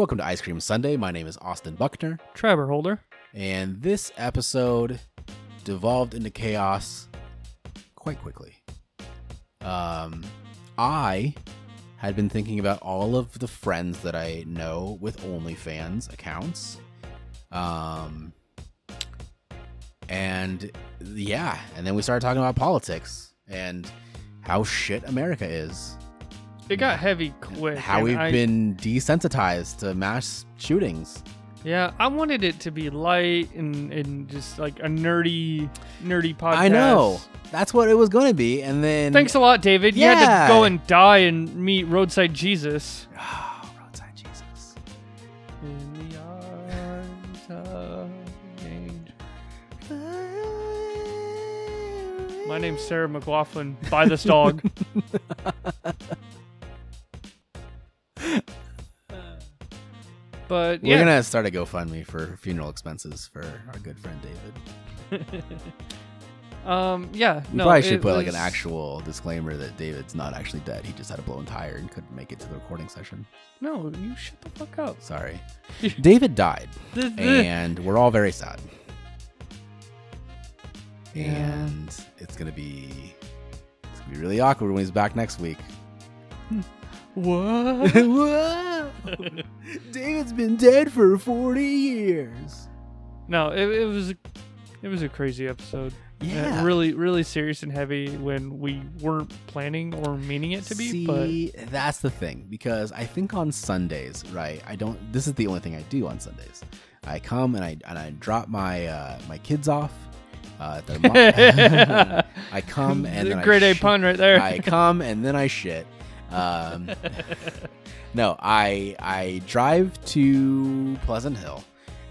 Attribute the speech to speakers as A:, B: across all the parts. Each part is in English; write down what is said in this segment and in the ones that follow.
A: Welcome to Ice Cream Sunday. My name is Austin Buckner,
B: Trebor Holder.
A: and this episode devolved into chaos quite quickly. Um, I had been thinking about all of the friends that I know with OnlyFans accounts. Um, and yeah, and then we started talking about politics and how shit America is.
B: It got heavy quick.
A: How we've
B: I-
A: been desensitized to mass shootings.
B: Yeah, I wanted it to be light and, and just like a nerdy, nerdy podcast.
A: I know. That's what it was going to be. And then.
B: Thanks a lot, David. You had
A: Yeah.
B: to go and die and meet roadside Jesus.
A: Oh, roadside Jesus.
B: In the arms of angel. My name's Sarah McLachlan. Buy this dog. but
A: We're going to start a GoFundMe for funeral expenses for our good friend David.
B: um, yeah.
A: We
B: no,
A: probably should put like an actual disclaimer that David's not actually dead. He just had a blown tire and couldn't make it to the recording session.
B: No, you shut the fuck up.
A: Sorry. David died, and we're all very sad.
B: Yeah.
A: And it's going to be. It's gonna be really awkward when he's back next week.
B: what?
A: Whoa! David's been dead for 40 years.
B: no, it, it was, a, it was a crazy episode. Uh,
A: Yeah.
B: really, really serious and heavy when we weren't planning or meaning it to be. but
A: that's the thing because I think on Sundays, right? I don't. This is the only thing I do on Sundays. I come and I and I drop my uh, my kids off. Uh, their mom. I come and then I
B: grade A
A: shit-
B: pun right there.
A: I come and then I shit. Um, no, I I drive to Pleasant Hill,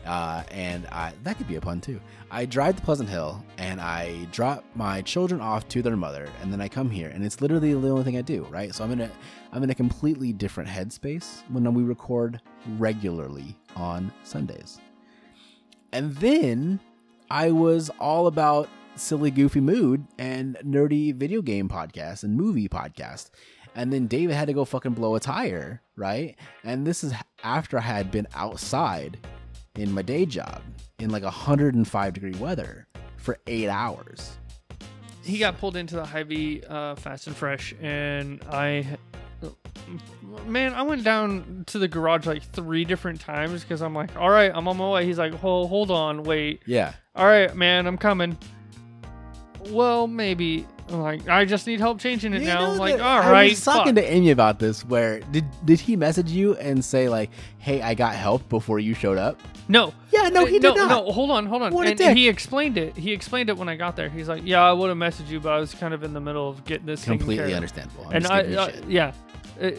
A: uh, and I that could be a pun too. I drive to Pleasant Hill and I drop my children off to their mother, and then I come here, and it's literally the only thing I do. Right, so I'm in a I'm in a completely different headspace when we record regularly on Sundays, and then I was all about silly, goofy mood and nerdy video game podcast and movie podcast. And then David had to go fucking blow a tire, right? And this is after I had been outside in my day job in like 105 degree weather for eight hours.
B: he got pulled into the Hy-Vee uh, fast and fresh, and I, man, I went down to the garage like three different times because I'm like, all right, I'm on my way. He's like, hold, hold on, wait.
A: Yeah.
B: All right, man, I'm coming. Well, maybe. I'm like, I just need help changing it
A: You
B: now. like, all
A: I
B: right,
A: was talking
B: fuck.
A: to Amy about this. Where did did he message you and say like, "Hey, I got help before you showed up"?
B: no.
A: Yeah, no,
B: Uh,
A: he did
B: no,
A: not.
B: no, hold on, hold on.
A: What
B: and he explained it. He explained it when I got there. He's like, "Yeah, I would have messaged you, but I was kind of in the middle of getting this
A: Completely
B: of."
A: understandable. I'm
B: and
A: just
B: I, uh, yeah,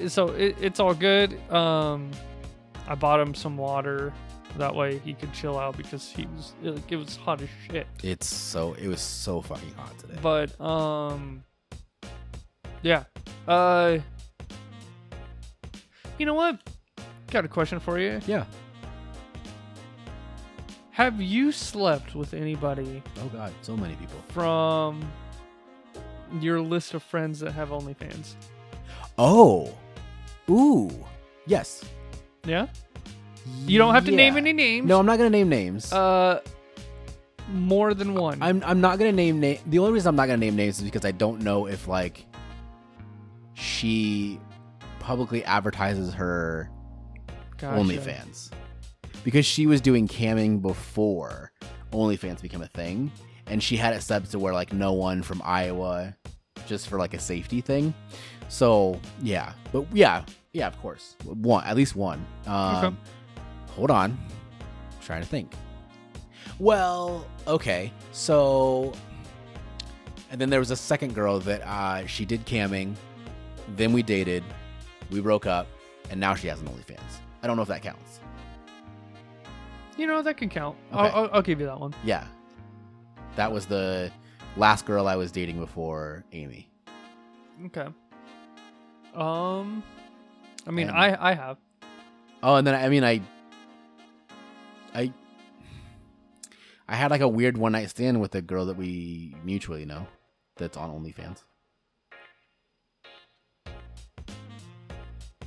B: so it, it's all good. Um, I bought him some water that way he could chill out because he was it, it was hot as shit.
A: It's so it was so fucking hot today.
B: But um, yeah. Uh, you know what? Got a question for you.
A: yeah.
B: Have you slept with anybody
A: Oh god, so many people.
B: from your list of friends that have OnlyFans?
A: Oh. Ooh. Yes.
B: Yeah. You don't have to name any names.
A: No, I'm not gonna name names.
B: Uh, more than one.
A: I'm I'm not gonna name name. The only reason I'm not gonna name names is because I don't know if like she publicly advertises her
B: Gotcha.
A: OnlyFans because she was doing camming before OnlyFans became a thing, and she had it set to where like no one from Iowa, just for like a safety thing. So yeah, but yeah, yeah, of course, one at least one. Um,
B: Okay.
A: Hold on, I'm trying to think. Well, okay, so and then there was a second girl that uh, she did camming. Then we dated, we broke up, and now she has an OnlyFans. I don't know if that counts.
B: You know that can count.
A: Okay.
B: I'll, I'll, I'll give you that one.
A: Yeah. That was the last girl I was dating before Amy.
B: Okay. Um, I mean,
A: And-
B: I I have.
A: Oh, and then I mean I I I had like a weird one night stand with a girl that we mutually know that's on OnlyFans.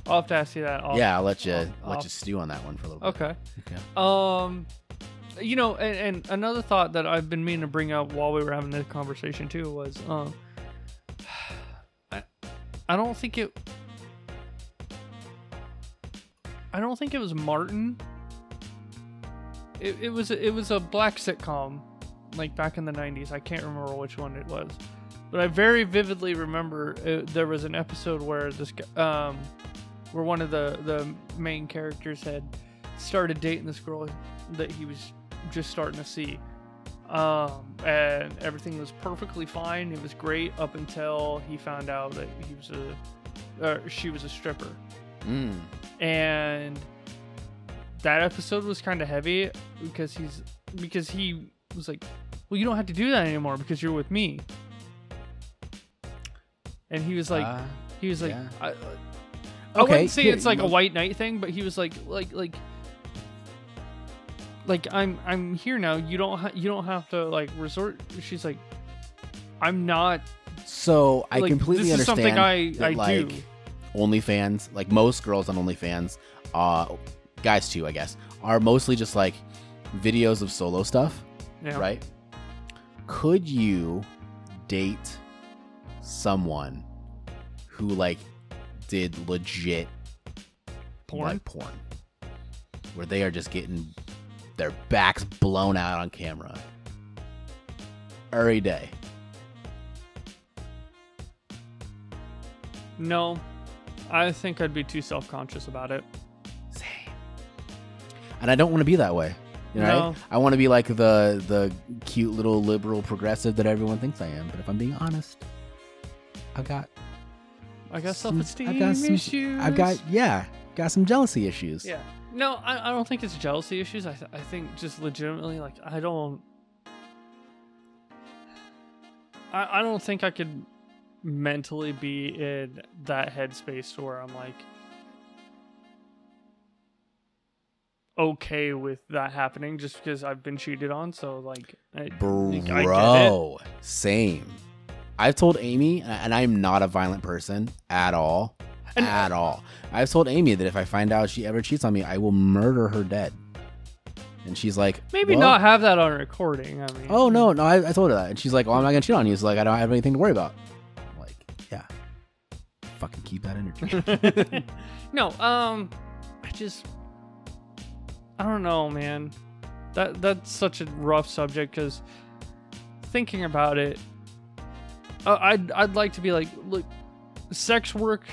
B: I'll have to ask you that. I'll,
A: yeah, I'll let you
B: I'll-
A: let you stew on that one for a little bit.
B: Okay.
A: Okay.
B: Um, you know, and, and another thought that I've been meaning to bring up while we were having this conversation too was, um, I, I don't think it, I don't think it was Martin. It, it was it was a black sitcom, like back in the '90s. I can't remember which one it was, but I very vividly remember it, there was an episode where this um, where one of the the main characters had started dating this girl that he was just starting to see. Um, and everything was perfectly fine. It was great up until he found out that he was a, she was a stripper.
A: Mm.
B: And that episode was kind of heavy because he's because he was like, "Well, you don't have to do that anymore because you're with me." And he was like,
A: Ah,
B: he was like,
A: yeah.
B: I, I
A: Okay,
B: wouldn't say it's like a white knight thing, but he was like, like, like, like I'm, I'm here now. You don't, ha- you don't have to like resort. She's like, I'm not.
A: so I
B: like,
A: completely
B: this is
A: understand
B: something I,
A: that,
B: I
A: like
B: do.
A: OnlyFans, like most girls on OnlyFans, uh, guys too, I guess, are mostly just like videos of solo stuff,
B: Yeah.
A: right? Could you date someone who like did legit
B: Porn.
A: like porn, where they are just getting their backs blown out on camera every day?
B: No, I think I'd be too self conscious about it.
A: And I don't want to be that way. You know,
B: No.
A: right? I want to be like the the cute little liberal progressive that everyone thinks I am. But if I'm being honest, I've got
B: I got self esteem
A: I've got some,
B: issues.
A: I've got yeah, got some jealousy issues.
B: Yeah. No, I, I don't think it's jealousy issues. I, th- I think just legitimately, like, I don't. I, I don't think I could mentally be in that headspace to where I'm like okay with that happening just because I've been cheated on. So, like, I, like, I.
A: Bro, same. I've told Amy, and I'm not a violent person at all.
B: And-
A: at all. I've told Amy that if I find out she ever cheats on me, I will murder her dead. And she's like,
B: Maybe
A: "Well,
B: not have that on recording. I mean,
A: Oh no, no, I, I told her that, and she's like, "Well, I'm not gonna cheat on you." So like, I don't have anything to worry about. I'm like, yeah, fucking keep that energy.
B: no, um, I just, I don't know, man. That that's such a rough subject because thinking about it, uh, I'd I'd like to be like, look, sex work,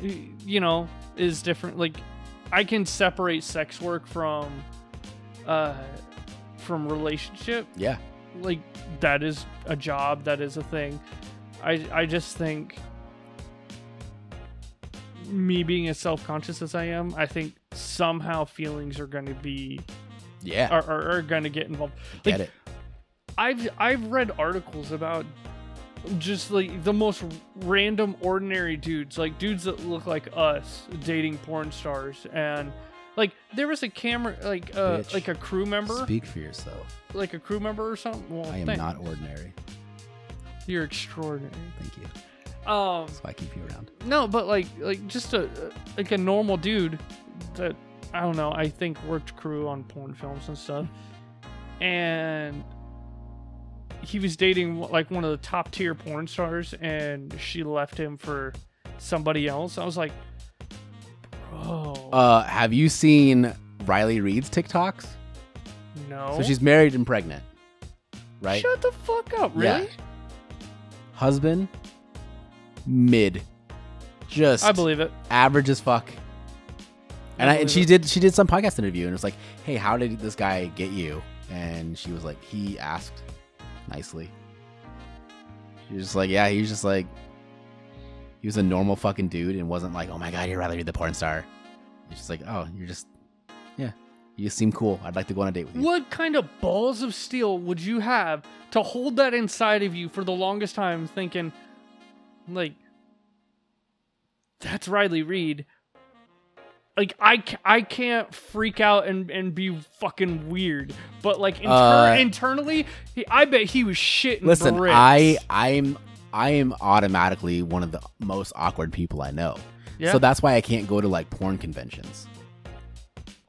B: you know, is different. Like, I can separate sex work from, uh, from relationship
A: yeah,
B: like that is a job that is a thing i i just think me being as self-conscious as i am i think somehow feelings are going to be
A: yeah,
B: are, are, are going to get involved
A: get it.
B: i've i've read articles about just like the most random ordinary dudes like dudes that look like us dating porn stars and like there was a camera like uh
A: Bitch.
B: like a crew member
A: Speak for yourself.
B: like a crew member or something well
A: I am
B: thanks.
A: not ordinary.
B: You're extraordinary.
A: Thank you.
B: Um,
A: That's why I keep you around.
B: no, but like, like just a like a normal dude that I don't know. I think worked crew on porn films and stuff, and he was dating like one of the top tier porn stars, and she left him for somebody else. I was like, bro,
A: Uh, have you seen Riley Reid's TikToks?
B: no.
A: So she's married and pregnant, right?
B: Shut the fuck up,
A: Yeah.
B: really?
A: Husband, mid, just
B: I believe it.
A: average as fuck. And,
B: I
A: and she did she did some podcast interview and it was like, hey, how did this guy get you? And she was like, he asked nicely. She was just like, yeah, he was just like, he was a normal fucking dude and wasn't like, oh my god, you'd rather be the porn star. He's just like, oh, you're just, yeah, you just seem cool. I'd like to go on a date with you.
B: What kind of balls of steel would you have to hold that inside of you for the longest time, thinking, like, that's Riley Reid? Like, I, I can't freak out and, and be fucking weird, but like inter-
A: Uh,
B: internally, he, I bet he was shitting.
A: Listen,
B: bricks.
A: I I'm I am automatically one of the most awkward people I know.
B: Yeah.
A: So that's why I can't go to like porn conventions.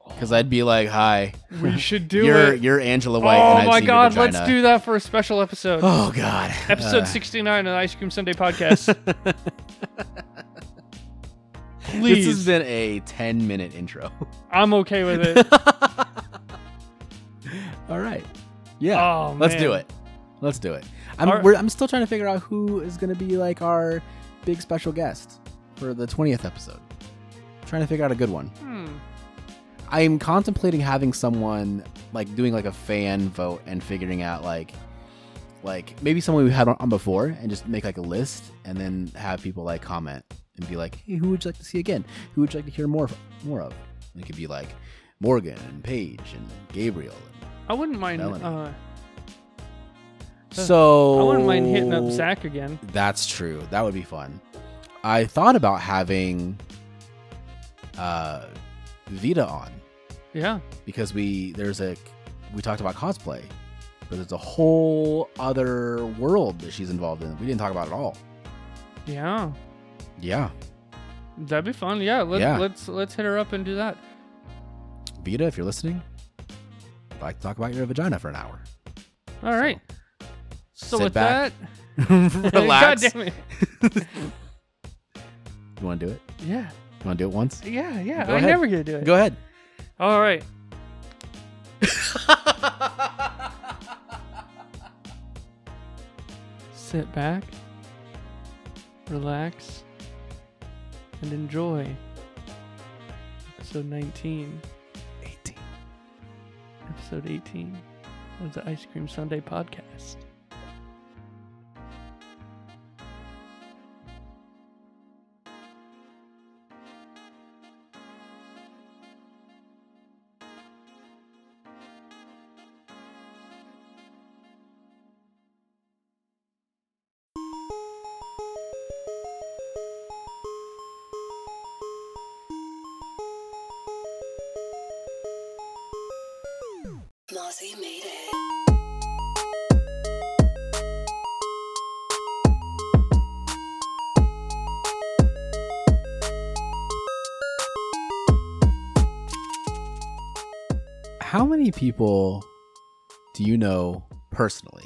A: Because I'd be like, "Hi,
B: we should do
A: you're
B: it.
A: you're Angela White."
B: oh my god, let's do that for a special episode.
A: Oh god,
B: Episode
A: Uh,
B: 69 of the Ice Cream Sunday podcast.
A: This has been a ten minute intro.
B: I'm okay with it.
A: All right, yeah,
B: Oh,
A: let's do it. Let's do it. I'm
B: Our-
A: I'm still trying to figure out who is going to be like our big special guest for the twentieth episode. trying to figure out a good one.
B: Hmm.
A: I'm contemplating having someone like doing like a fan vote and figuring out like like maybe someone we had on, on before and just make like a list and then have people like comment and be like, hey, who would you like to see again? Who would you like to hear more more of? And it could be like Morgan and Paige and Gabriel.
B: I wouldn't mind.
A: Melanie.
B: Uh,
A: So
B: I wouldn't mind hitting up Zach again.
A: That's true. That would be fun. I thought about having uh Vita on
B: Yeah.
A: because we there's a we talked about cosplay, but there's a whole other world that she's involved in. We didn't talk about at all.
B: Yeah.
A: Yeah,
B: That'd be fun. Yeah. Let,
A: Yeah.
B: Let's let's hit her up and do that.
A: Vita, if you're listening, I'd like to talk about your vagina for an hour.
B: All right. So,
A: sit
B: with
A: back,
B: that,
A: relax.
B: God damn it.
A: You want to do it?
B: Yeah.
A: You want to do it once?
B: Yeah. Yeah.
A: Go
B: I'm
A: ahead.
B: never gonna do it.
A: Go ahead.
B: All right. Sit back, relax, and enjoy. Episode 19,
A: 18.
B: episode 18 of the Ice Cream Sunday podcast.
A: People do you know personally?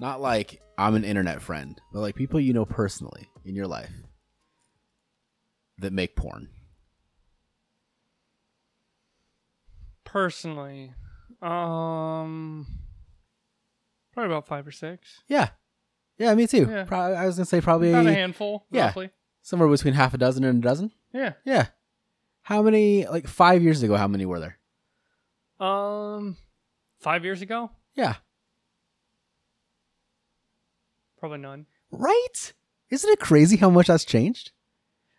A: Not like I'm an internet friend, but like people you know personally in your life that make porn.
B: Personally, um, probably about five or six.
A: Yeah. Yeah, me too.
B: Yeah.
A: Probably, I was going to say probably
B: About a handful,
A: yeah.
B: roughly.
A: somewhere between half a dozen and a dozen.
B: Yeah.
A: Yeah. How many, like five years ago, how many were there?
B: Um, five years ago,
A: Yeah.
B: probably none.
A: Right? Isn't it crazy how much that's changed?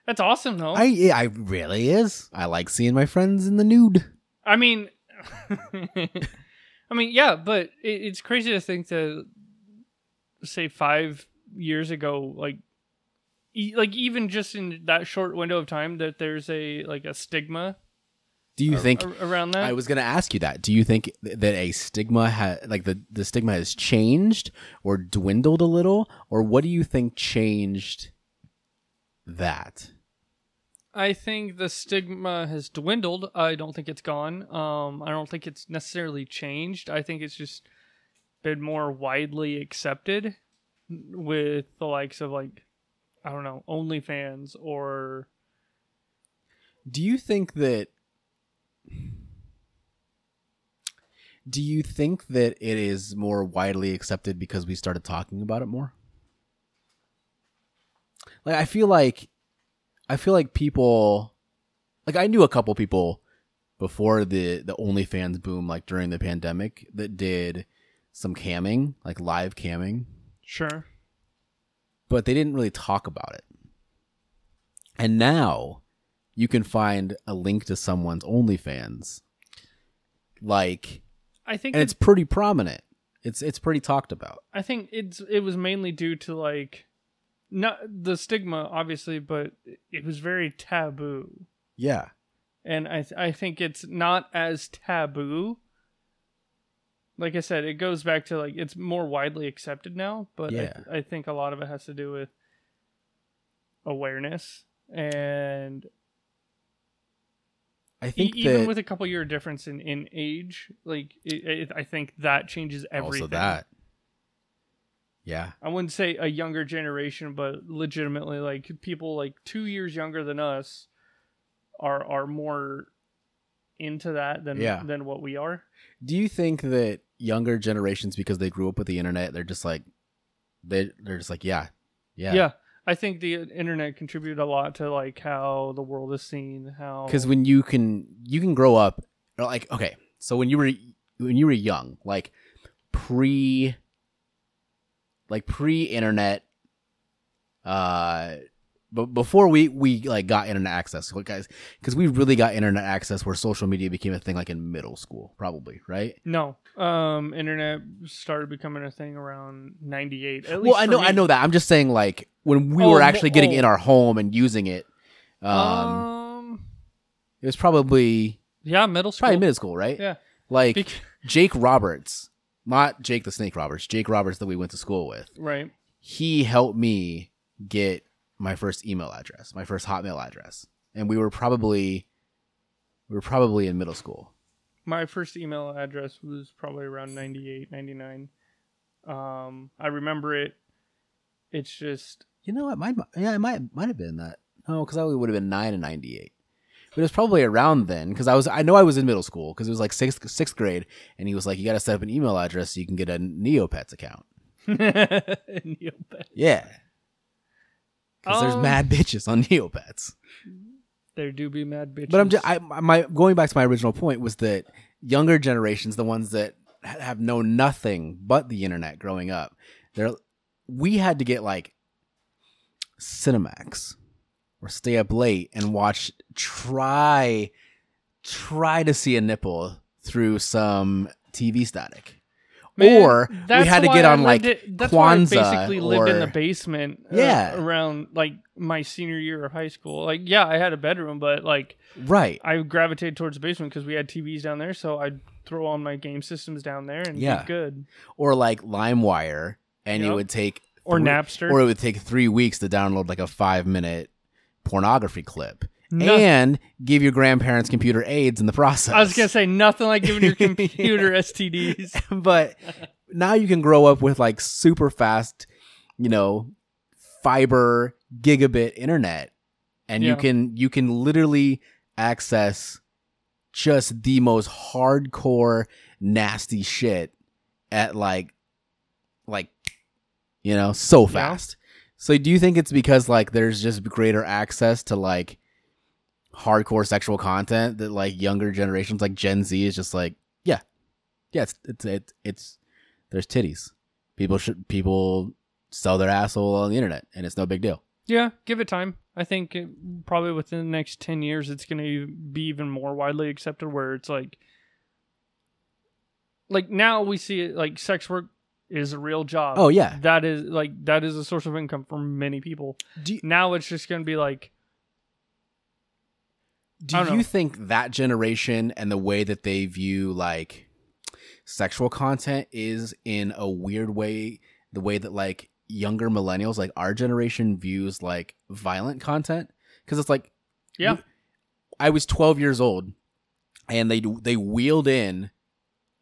B: That's awesome, though.
A: I, yeah, I really is. I like seeing my friends in the nude.
B: I mean, I mean, yeah, but it, it's crazy to think that, say, five years ago, like, e- like even just in that short window of time, that there's a like a stigma
A: Do you think
B: around that.
A: I was going to ask you that. Do you think that a stigma ha- like the the stigma has changed or dwindled a little or what do you think changed that?
B: I think the stigma has dwindled. I don't think it's gone. Um, I don't think it's necessarily changed. I think it's just been more widely accepted with the likes of like, I don't know, OnlyFans or
A: Do you think that Do you think that it is more widely accepted because we started talking about it more? Like I feel like I feel like people like I knew a couple people before the the OnlyFans boom like during the pandemic that did some camming, like live camming,
B: sure.
A: but they didn't really talk about it. And now you can find a link to someone's OnlyFans like
B: I think
A: and
B: it's
A: it's pretty prominent. It's it's pretty talked about.
B: I think it's it was mainly due to like not the stigma obviously, but it was very taboo.
A: Yeah.
B: and I th- I think it's not as taboo. Like I said, it goes back to like it's more widely accepted now, but I,
A: Yeah.
B: th- I think a lot of it has to do with awareness and
A: I think
B: even
A: that
B: with a couple year difference in in age, like it, it, I think that changes everything.
A: also that. Yeah.
B: I wouldn't say a younger generation, but legitimately, like people like two years younger than us are are more into that than
A: Yeah.
B: than what we are.
A: Do you think that younger generations, because they grew up with the internet, they're just like, they they're just like, yeah, yeah,
B: Yeah. I think the internet contributed a lot to like how the world is seen. How
A: Because when you can you can grow up, like okay, so when you were when you were young, like pre, like pre internet, uh, but before we we like got internet access, guys, because we really got internet access where social media became a thing like in middle school, probably right.
B: no, um, internet started becoming a thing around '98. At
A: Well, I know, I know that. I'm just saying, like when we
B: Oh,
A: were actually getting
B: oh.
A: in our home and using it, um,
B: Um,
A: it was probably
B: yeah, middle school.
A: probably middle school, right?
B: Yeah.
A: Like
B: Bec-
A: Jake Roberts, not Jake the Snake Roberts, Jake Roberts that we went to school with.
B: right.
A: He helped me get my first email address, my first Hotmail address, and we were probably we were probably in middle school.
B: My first email address was probably around 98, 99. Um, I remember it. It's just
A: You know what? Might yeah, it might might have been that. Oh, because I would have been nine in ninety eight. But it was probably around then because I was I know I was in middle school because it was like sixth sixth grade, and he was like, "You got to set up an email address so you can get a Neopets account."
B: Neopet.
A: Yeah, because there's
B: Um,
A: mad bitches on Neopets.
B: There do be mad bitches.
A: But I'm just I my going back to my original point was that younger generations, the ones that have known nothing but the internet growing up, they're we had to get like Cinemax or stay up late and watch try try to see a nipple through some TV static.
B: Man,
A: or we had to get on like
B: it- that's why I
A: Kwanzaa
B: basically lived in the
A: or-
B: basement. uh,
A: Yeah.
B: around like my senior year of high school. Like, yeah, I had a bedroom, but like
A: right.
B: I gravitated towards the basement because we had TVs down there. So I'd throw all my game systems down there and
A: Yeah.
B: be good.
A: Or like LimeWire and
B: Yep.
A: you would take
B: Or Napster.
A: or it would take three weeks to download like a five minute pornography clip
B: No-
A: and give your grandparents computer aids in the process.
B: I was gonna say nothing like giving your computer STDs.
A: but now you can grow up with like super fast, you know, fiber gigabit internet, and you can you can literally access just the most hardcore nasty shit at like like you know so
B: Yeah.
A: fast. So do you think it's because like there's just greater access to like hardcore sexual content that like younger generations like Gen Z is just like yeah yeah it's it's it's, it's there's titties people should people sell their asshole on the internet and it's no big deal
B: Yeah, give it time. I think it, probably within the next 10 years, it's going to be even more widely accepted where it's like, like now we see it like sex work is a real job.
A: oh yeah
B: That is like, that is a source of income for many people.
A: do,
B: Now it's just going to be like,
A: do you
B: know.
A: think that generation and the way that they view like sexual content is in a weird way the way that like younger millennials like our generation views like violent content because it's like
B: yeah,
A: I was 12 years old and they they wheeled in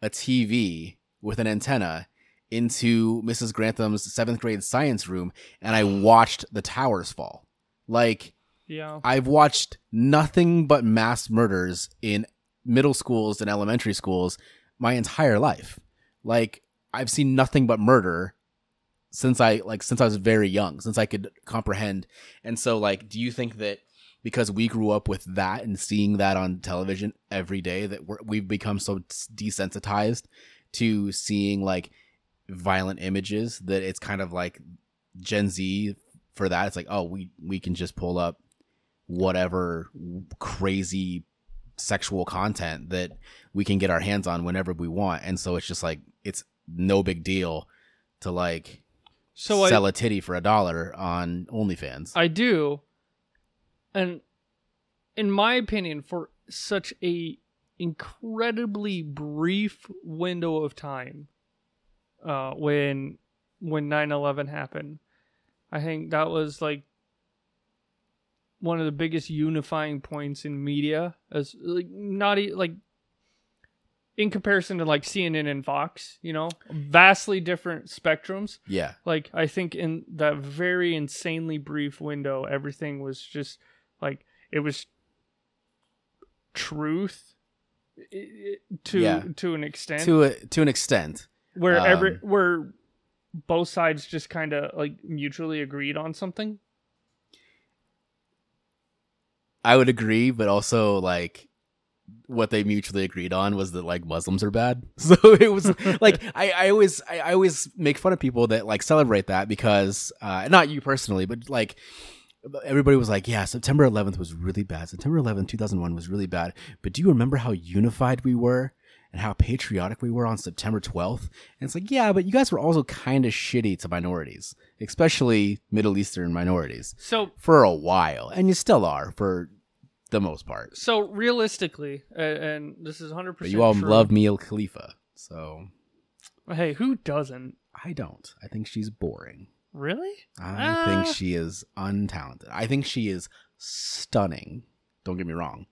A: a TV with an antenna into Mrs. Grantham's 7th grade science room and I watched the towers fall. Like
B: yeah.
A: I've watched nothing but mass murders in middle schools and elementary schools my entire life. Like I've seen nothing but murder since I like since I was very young, since I could comprehend. And so like do you think that because we grew up with that and seeing that on television every day that we're, we've become so desensitized to seeing like violent images that it's kind of like Gen Z for that it's like oh we we can just pull up whatever crazy sexual content that we can get our hands on whenever we want and so it's just like it's no big deal to like
B: So
A: sell
B: I,
A: a titty for a dollar on OnlyFans.
B: I do. And in my opinion, for such a incredibly brief window of time, uh, when when 9-11 happened, I think that was like one of the biggest unifying points in media as like not like in comparison to like CNN and Fox, you know, vastly different spectrums.
A: Yeah.
B: Like I think in that very insanely brief window, everything was just like it was truth to
A: Yeah.
B: to an extent
A: To a, to an extent.
B: where every
A: um,
B: where both sides just kind of like mutually agreed on something.
A: I would agree, but also like what they mutually agreed on was that like Muslims are bad. So it was like I, I always I, I always make fun of people that like celebrate that because uh not you personally, but like everybody was like, yeah, September 11th was really bad. September 11th, 2001 was really bad. But do you remember how unified we were and how patriotic we were on September 12th? And it's like, yeah, but you guys were also kind of shitty to minorities, especially Middle Eastern minorities
B: So
A: for a while, and you still are for the most part.
B: so realistically, uh, and this is hundred
A: But
B: percent.
A: you all love Mia Khalifa, so
B: Hey, who doesn't?
A: I don't. I think she's boring.
B: Really?
A: I
B: Ah.
A: think she is untalented. I think she is stunning. Don't get me wrong.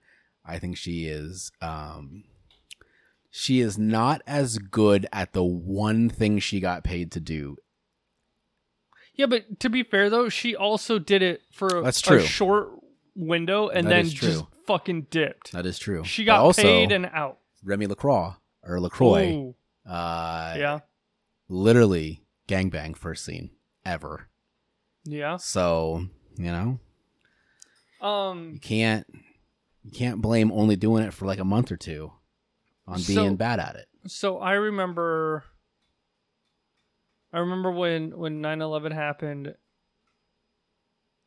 A: I think she is um she is not as good at the one thing she got paid to do.
B: Yeah, but to be fair though, she also did it for a,
A: That's
B: a
A: true.
B: short window and
A: That
B: then just fucking dipped.
A: That is true.
B: She
A: But
B: got
A: also,
B: paid and out.
A: Remy LaCroix or LaCroix.
B: Ooh,
A: Uh
B: yeah,
A: literally gangbang first scene ever.
B: yeah.
A: So, you know,
B: Um you
A: can't you can't blame only doing it for like a month or two on
B: So-
A: being bad at it.
B: so I remember, I remember when when 9-11 happened.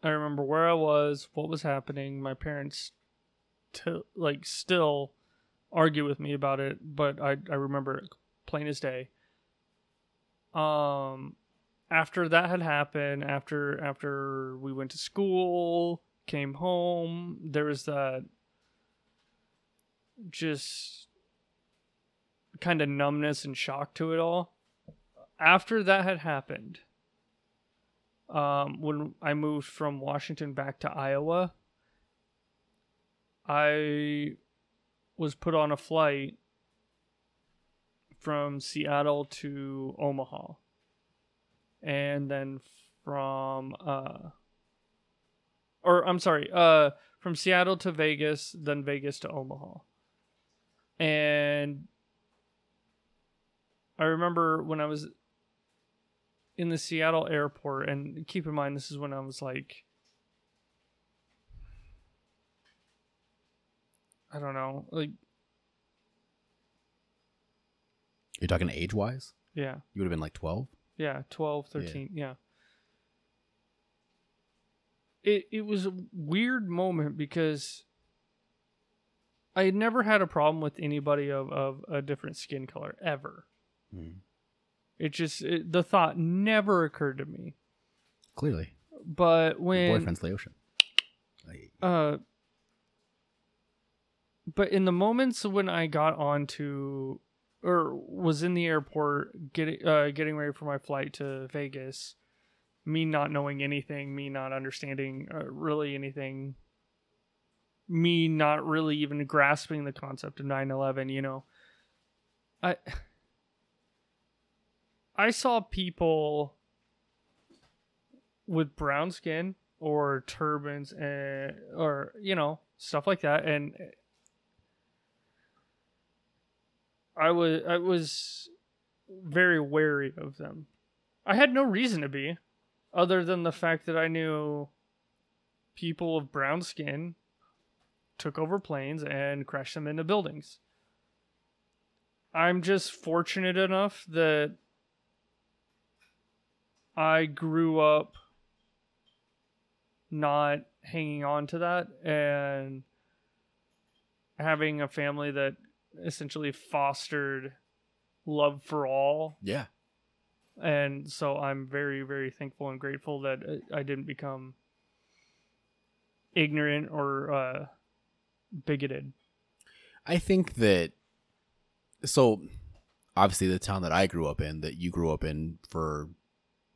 B: I remember where I was, what was happening. My parents, to like, still argue with me about it, but I I remember it plain as day. Um, after that had happened, after after we went to school, came home, there was that just kind of numbness and shock to it all. After that had happened, um, when I moved from Washington back to Iowa, I was put on a flight from Seattle to Omaha. And then from uh or I'm sorry, uh from Seattle to Vegas, then Vegas to Omaha. And I remember when I was in the Seattle airport and keep in mind this is when I was like I don't know, like
A: You're talking age wise?
B: yeah.
A: You would have been like 12?
B: Yeah, 12, 13, yeah. It it was a weird moment because I had never had a problem with anybody of, of a different skin color ever.
A: Hmm.
B: It just it, the thought never occurred to me.
A: Clearly.
B: But
A: Your
B: when
A: boyfriend's Laotian. Like,
B: uh but in the moments when I got onto or was in the airport getting uh getting ready for my flight to Vegas, me not knowing anything, me not understanding uh, really anything, me not really even grasping the concept of 9/11, you know. I I saw people with brown skin or turbans and or you know stuff like that and I was I was very wary of them. I had no reason to be other than the fact that I knew people of brown skin took over planes and crashed them into buildings. I'm just fortunate enough that I grew up not hanging on to that and having a family that essentially fostered love for all
A: yeah.
B: and so i'm very very thankful and grateful that i didn't become ignorant or uh bigoted
A: I think that so obviously the town that I grew up in, that you grew up in for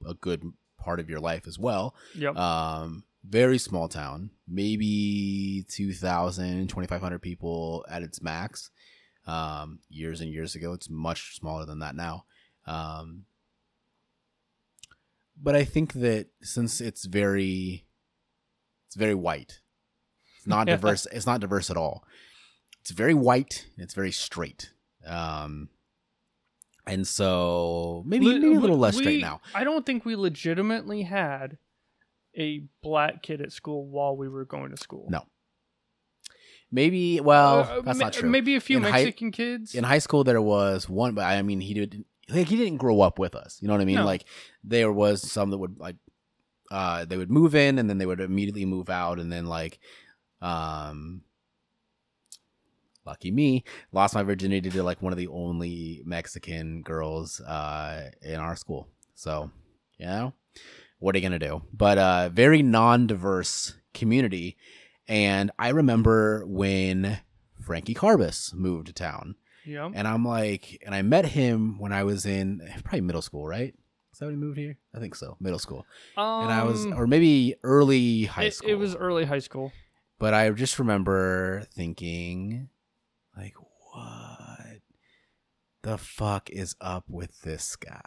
A: a good part of your life as well.
B: yep
A: Um, very small town, maybe 2,000, 2,500 people at its max. Um, years and years ago, it's much smaller than that now. Um, but I think that since it's very, it's very white, it's not diverse. It's not diverse at all. It's very white. and It's very straight. Um, and so maybe
B: Le-
A: maybe a little less straight
B: we-
A: now.
B: I don't think we legitimately had a black kid at school while we were going to school.
A: No. Maybe well,
B: Uh,
A: that's
B: ma-
A: not true.
B: Maybe a few
A: In high-
B: Mexican kids.
A: in high school there was one but i mean he did like he didn't grow up with us you know what i mean
B: No.
A: like there was some that would like uh they would move in and then they would immediately move out and then like um lucky me lost my virginity to like one of the only mexican girls uh in our school so you know what are you gonna do but uh very non-diverse community and i remember when frankie carbis moved to town
B: yeah.
A: and I'm like, and I met him when I was in probably middle school, right? Is that when he moved here? I think so, middle school. and I was,
B: Um,
A: or maybe early high
B: it,
A: school.
B: it was early high school.
A: but I just remember thinking, like, what the fuck is up with this guy?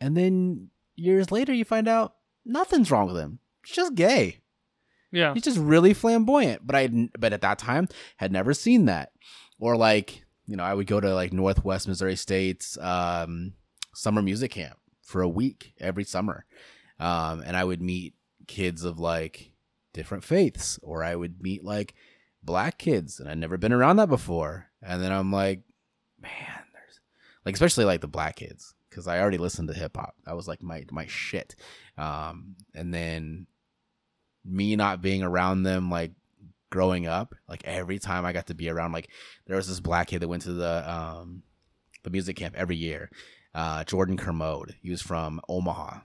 A: And then years later, you find out nothing's wrong with him. He's just gay.
B: Yeah.
A: He's just really flamboyant. But I, but at that time, had never seen that. Or like, you know, I would go to like Northwest Missouri State's um, summer music camp for a week every summer, um, and I would meet kids of like different faiths, or I would meet like black kids, and I'd never been around that before. And then I'm like, man, there's like especially like the black kids because I already listened to hip hop. That was like my my shit. Um, and then me not being around them like growing up like every time i got to be around like there was this black kid that went to the um the music camp every year uh jordan kermode he was from omaha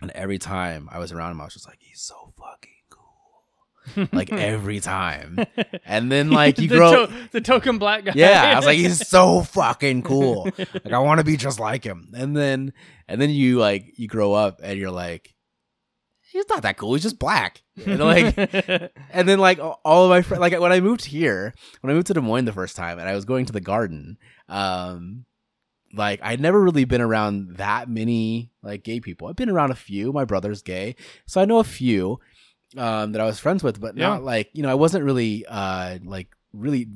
A: and every time i was around him i was just like he's so fucking like every time and then like you
B: the,
A: grow
B: to- the token black guy.
A: yeah, I was like, he's so fucking cool. Like, I want to be just like him. And then, and then you like, you grow up and you're like, he's not that cool. He's just black. And like, and then like all of my friends, like when I moved here, when I moved to Des Moines the first time, and I was going to the garden, um, like I'd never really been around that many like gay people. I've been around a few. My brother's gay, so I know a few um, that I was friends with, but
B: Yeah.
A: not like you know I wasn't really uh like really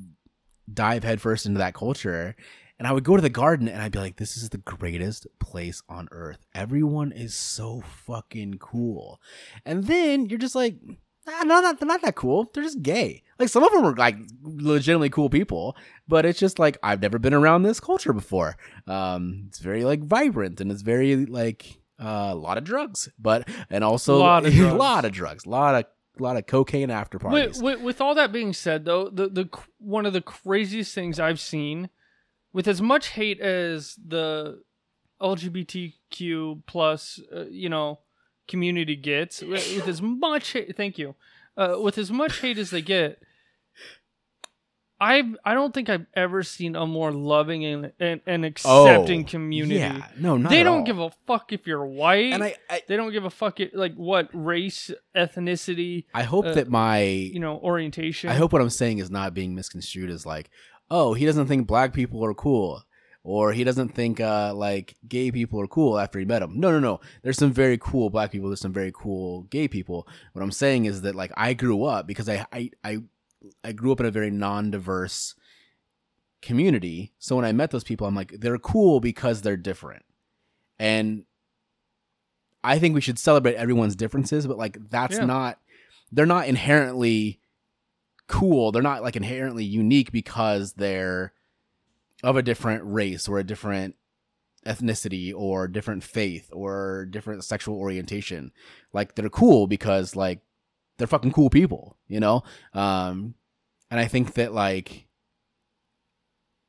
A: dive headfirst into that culture. And I would go to the garden and I'd be like, this is the greatest place on earth. Everyone is so fucking cool. And then you're just like, nah, no, not, they're not that cool. They're just gay. Like some of them are like legitimately cool people, but it's just like, I've never been around this culture before. Um, it's very like vibrant and it's very like uh, a lot of drugs, but, and also
B: Lot of
A: a lot of drugs, a lot of, lot of cocaine after parties.
B: with, with, with all that being said, though, the the one of the craziest things I've seen, with as much hate as the LGBTQ plus, uh, you know, community gets, with, with as much hate, thank you, uh, with as much hate as they get. I I don't think I've ever seen a more loving and and, and accepting community.
A: Oh, Yeah, no, not
B: they don't
A: all.
B: give a fuck if you're white.
A: and I, I,
B: they don't give a fuck it, like what race, ethnicity,
A: I hope
B: uh,
A: that my
B: you know, orientation.
A: I hope what I'm saying is not being misconstrued as like, oh, he doesn't think black people are cool, or he doesn't think uh, like gay people are cool after he met them. No, no, no. There's some very cool black people. There's some very cool gay people. What I'm saying is that like I grew up because I I I, I grew up in a very non-diverse community. So when I met those people, I'm like, they're cool because they're different, and I think we should celebrate everyone's differences, but like that's
B: Yeah.
A: not they're not inherently cool. They're not like inherently unique because they're of a different race or a different ethnicity or different faith or different sexual orientation. Like they're cool because like they're fucking cool people, you know? Um and I think that like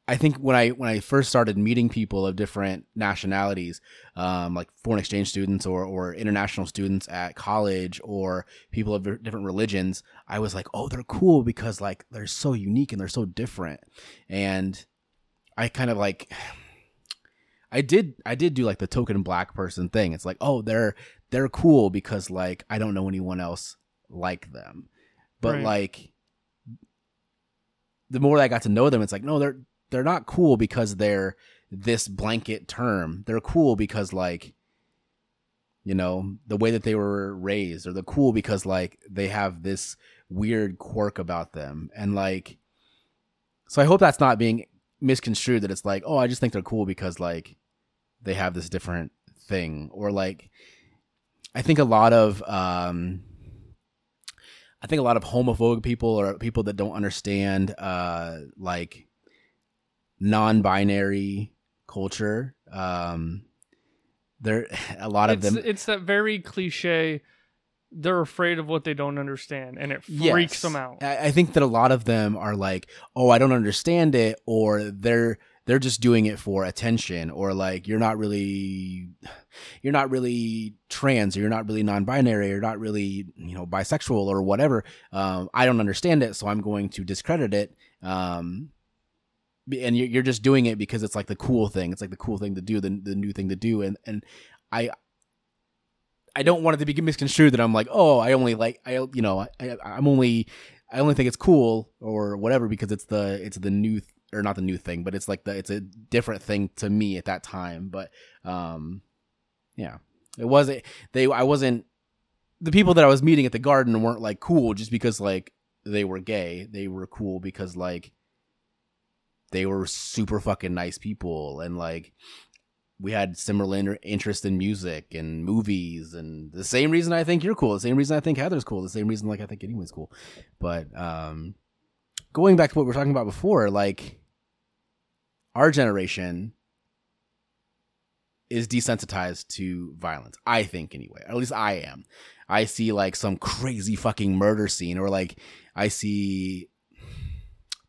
A: I think when I when I first started meeting people of different nationalities, um, like foreign exchange students or or international students at college or people of different religions, I was like, oh, they're cool because like they're so unique and they're so different. And I kind of like I did I did do like the token black person thing. It's like, oh, they're they're cool because like I don't know anyone else like them. But
B: Right.
A: like the more I got to know them, it's like no, they're they're not cool because they're this blanket term. They're cool because like you know the way that they were raised, or they're cool because like they have this weird quirk about them, and like so I hope that's not being misconstrued that it's like oh I just think they're cool because like they have this different thing or like I think a lot of um I think a lot of homophobic people or people that don't understand uh like non-binary culture um there a lot of
B: it's,
A: them
B: it's that very cliche. They're afraid of what they don't understand, and it freaks
A: Yes.
B: them out.
A: I, I think that a lot of them are like, "Oh, I don't understand it," or they're they're just doing it for attention, or like you're not really you're not really trans, or you're not really non-binary, or you're not really you know bisexual or whatever. Um, I don't understand it, so I'm going to discredit it. Um, and you're, just doing it because it's like the cool thing. It's like the cool thing to do, the the new thing to do, and and I I don't want it to be misconstrued that I'm like, oh, I only like I you know I, I'm only I only think it's cool or whatever because it's the it's the new or not the new thing, but it's like the it's a different thing to me at that time. But um, yeah, it wasn't they I wasn't the people that I was meeting at the garden weren't like cool just because like they were gay. They were cool because like they were super fucking nice people and like we had similar interest in music and movies and the same reason I think you're cool, the same reason I think Heather's cool, the same reason like I think anyone's cool. But um going back to what we were talking about before, like our generation is desensitized to violence. I think anyway. At least I am. I see like some crazy fucking murder scene or like I see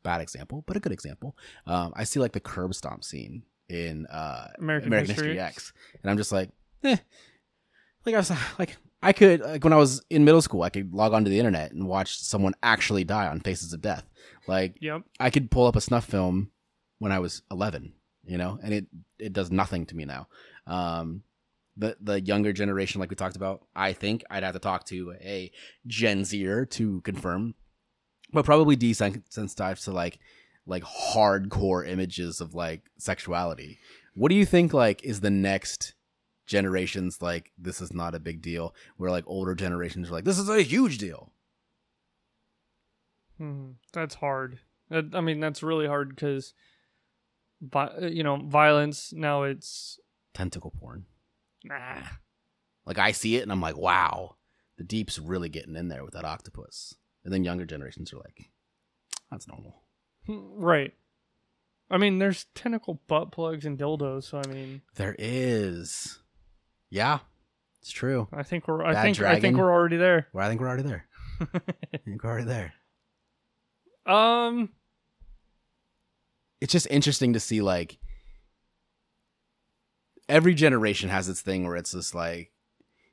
A: bad example, but a good example. Um I see like the curb stomp scene in uh
B: American,
A: American
B: History,
A: History X, and I'm just like, eh. Like I was like, I could like when I was in middle school, I could log onto the internet and watch someone actually die on Faces of Death. Like
B: Yep.
A: I could pull up a snuff film when I was 11, you know, and it it does nothing to me now. Um, the the younger generation, like we talked about, I think I'd have to talk to a Gen Zer to confirm, but probably desensitized to like like hardcore images of like sexuality. What do you think like is the next generations like this is not a big deal where like older generations are like this is a huge deal
B: Hmm, that's hard. I mean, that's really hard because, you know, violence. Now it's
A: tentacle porn.
B: Nah.
A: like i see it and i'm like wow. The deep's really getting in there with that octopus. And then younger generations are like that's normal.
B: Hmm, Right. I mean, there's tentacle butt plugs and dildos, so I mean,
A: there is. Yeah. It's true.
B: I think we're I
A: Bad
B: think I think we're already there.
A: well i think we're already there. I think we're already there.
B: Um,
A: it's just interesting to see like every generation has its thing where it's just like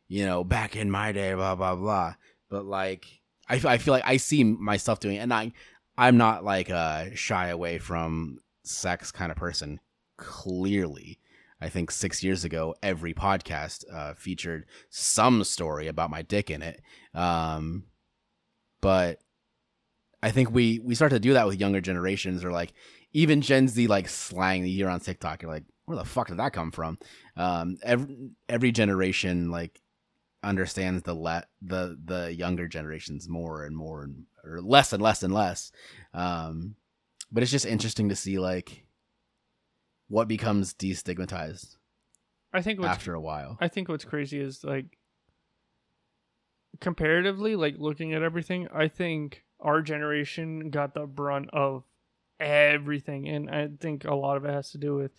A: you know back in my day blah blah blah. But like i, I feel like i see myself doing it and i i'm not like a shy away from sex kind of person. Clearly i think six years ago every podcast uh, featured some story about my dick in it. Um but i think we we start to do that with younger generations or like even Gen Z like slang that you hear on TikTok, you're like, where the fuck did that come from? Um, every every generation like understands the le- the the younger generations more and more and or less and less and less. Um, but it's just interesting to see like what becomes destigmatized
B: I think
A: after a while.
B: I think what's crazy is like comparatively, like looking at everything, I think our generation got the brunt of everything, and I think a lot of it has to do with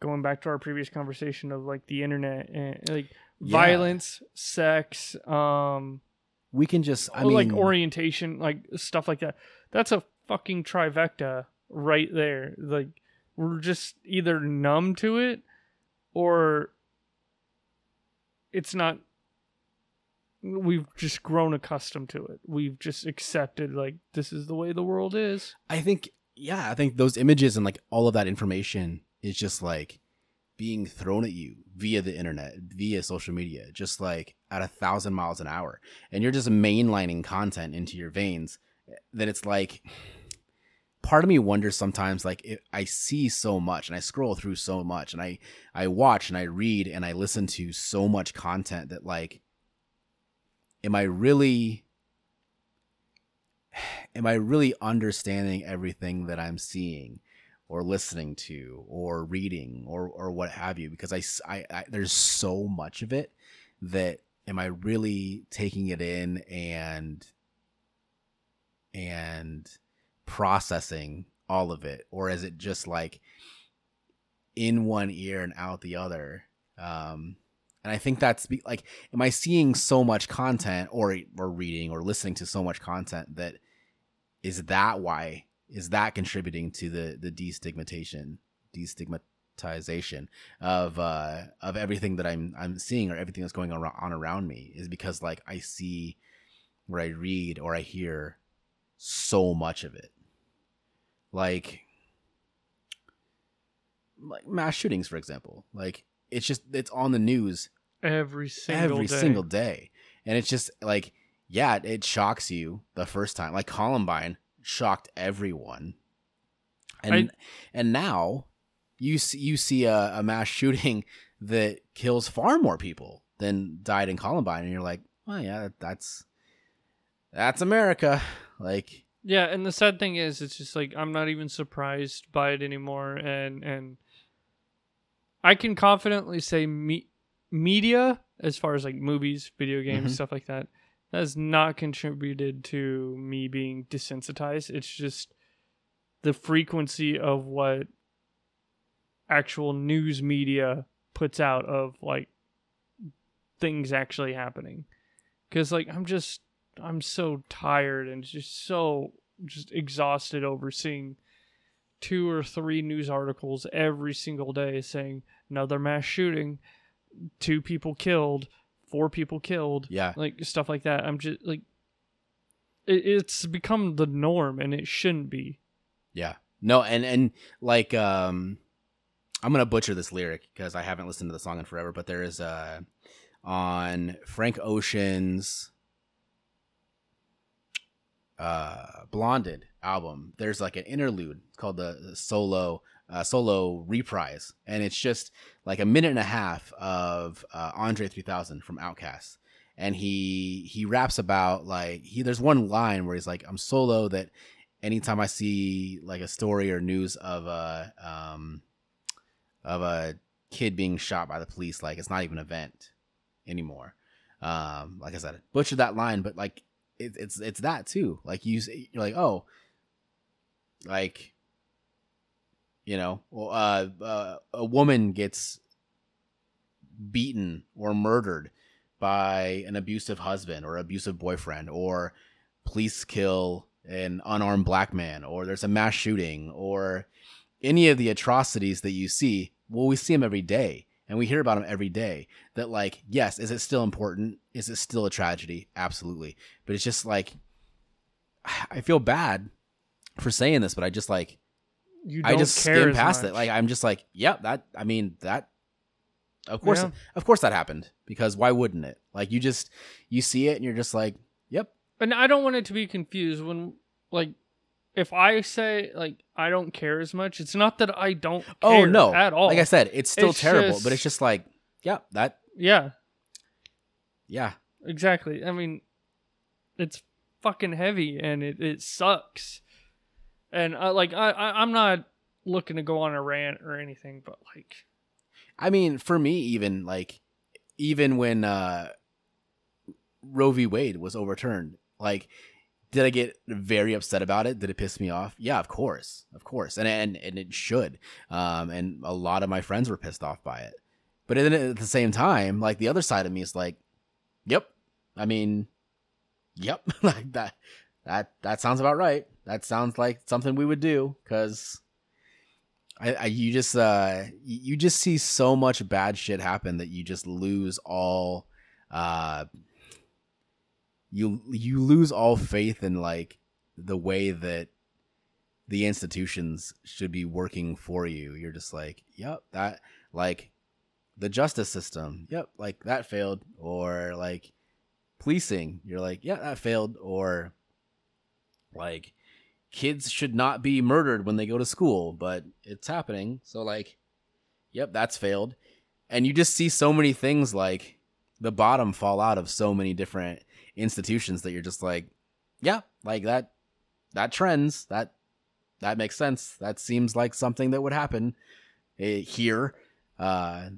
B: going back to our previous conversation of like the internet and like
A: Yeah.
B: violence, sex, um,
A: We can just I mean
B: like orientation, like stuff like that. That's a fucking trifecta right there. Like we're just either numb to it or it's not we've just grown accustomed to it. We've just accepted like this is the way the world is.
A: I think yeah, I think those images and like all of that information is just like being thrown at you via the internet, via social media, just like at a thousand miles an hour, and you're just mainlining content into your veins, eh, that it's like part of me wonders sometimes like it, i see so much and i scroll through so much and i i watch and i read and i listen to so much content that like am i really am i really understanding everything that i'm seeing or listening to or reading or or what have you? Because I, I- I- there's so much of it that am i really taking it in and and processing all of it? Or is it just like in one ear and out the other? Um and i think that's like am i seeing so much content or or reading or listening to so much content that is that why is that contributing to the the destigmatization destigmatization of uh of everything that i'm i'm seeing or everything that's going on, on around me is because like i see or i read or i hear so much of it. Like like mass shootings for example. Like it's just it's on the news
B: Every single
A: every
B: day.
A: single day. And it's just like yeah it shocks you the first time. Like columbine shocked everyone. And
B: I-
A: and now you see you see a, a mass shooting that kills far more people than died in columbine and you're like oh yeah that's that's america. Like
B: Yeah, and the sad thing is, it's just like I'm not even surprised by it anymore, and and I can confidently say me- media, as far as like movies, video games,
A: Mhm.
B: stuff like that, has not contributed to me being desensitized. It's just the frequency of what actual news media puts out of like things actually happening because like i'm just i'm so tired and just so just exhausted over seeing two or three news articles every single day saying another mass shooting two people killed four people killed
A: yeah.
B: like stuff like that. I'm just like it, it's become the norm and it shouldn't be.
A: Yeah. No, and and like um I'm gonna butcher this lyric because I haven't listened to the song in forever, but there is uh on Frank Ocean's uh Blonded album, there's like an interlude called the, the solo uh, solo reprise, and it's just like a minute and a half of uh, Andre 3000 from Outkast, and he he raps about like he there's one line where he's like I'm solo that anytime I see like a story or news of a um of a kid being shot by the police, like it's not even an event anymore. Um, like I said, butchered that line, but like it, it's it's that too. Like you, you're like, oh, like you know, uh, uh, a woman gets beaten or murdered by an abusive husband or abusive boyfriend, or police kill an unarmed black man, or there's a mass shooting, or any of the atrocities that you see. Well, we see them every day and we hear about them every day. That, like, yes, is it still important? Is it still a tragedy? Absolutely. But it's just like, I feel bad for saying this, but I just like,
B: you
A: I just
B: care
A: skim
B: as
A: past it. Like I'm just like, yep, that. I mean that. Of course,
B: Yeah.
A: of course that happened because why wouldn't it? Like you just you see it and you're just like, yep,
B: and I don't want it to be confused when like if I say like I don't care as much, it's not that I don't oh, care
A: oh no,
B: at all.
A: Like I said, it's still
B: It's
A: terrible,
B: just-
A: but it's just like, yep, that,
B: yeah,
A: yeah,
B: exactly. I mean, it's fucking heavy and it, it sucks. And I like I, I I'm not looking to go on a rant or anything, but like
A: I mean, for me, even like, even when uh Roe v. Wade was overturned, like, did I get very upset about it? Did it piss me off? Yeah, of course, of course, and and and it should. Um, and a lot of my friends were pissed off by it. But then at the same time, like the other side of me is like, yep. I mean, yep, like that. That that sounds about right. That sounds like something we would do because I, I you just uh you just see so much bad shit happen that you just lose all uh you you lose all faith in like the way that the institutions should be working for you. You're just like, yep, that like the justice system. Yep, like that failed or like policing. You're like, yeah, that failed or like kids should not be murdered when they go to school, but it's happening. So like, yep, that's failed. And you just see so many things like the bottom fall out of so many different institutions that you're just like, yeah, like that that trends. That that makes sense. That seems like something that would happen eh, here uh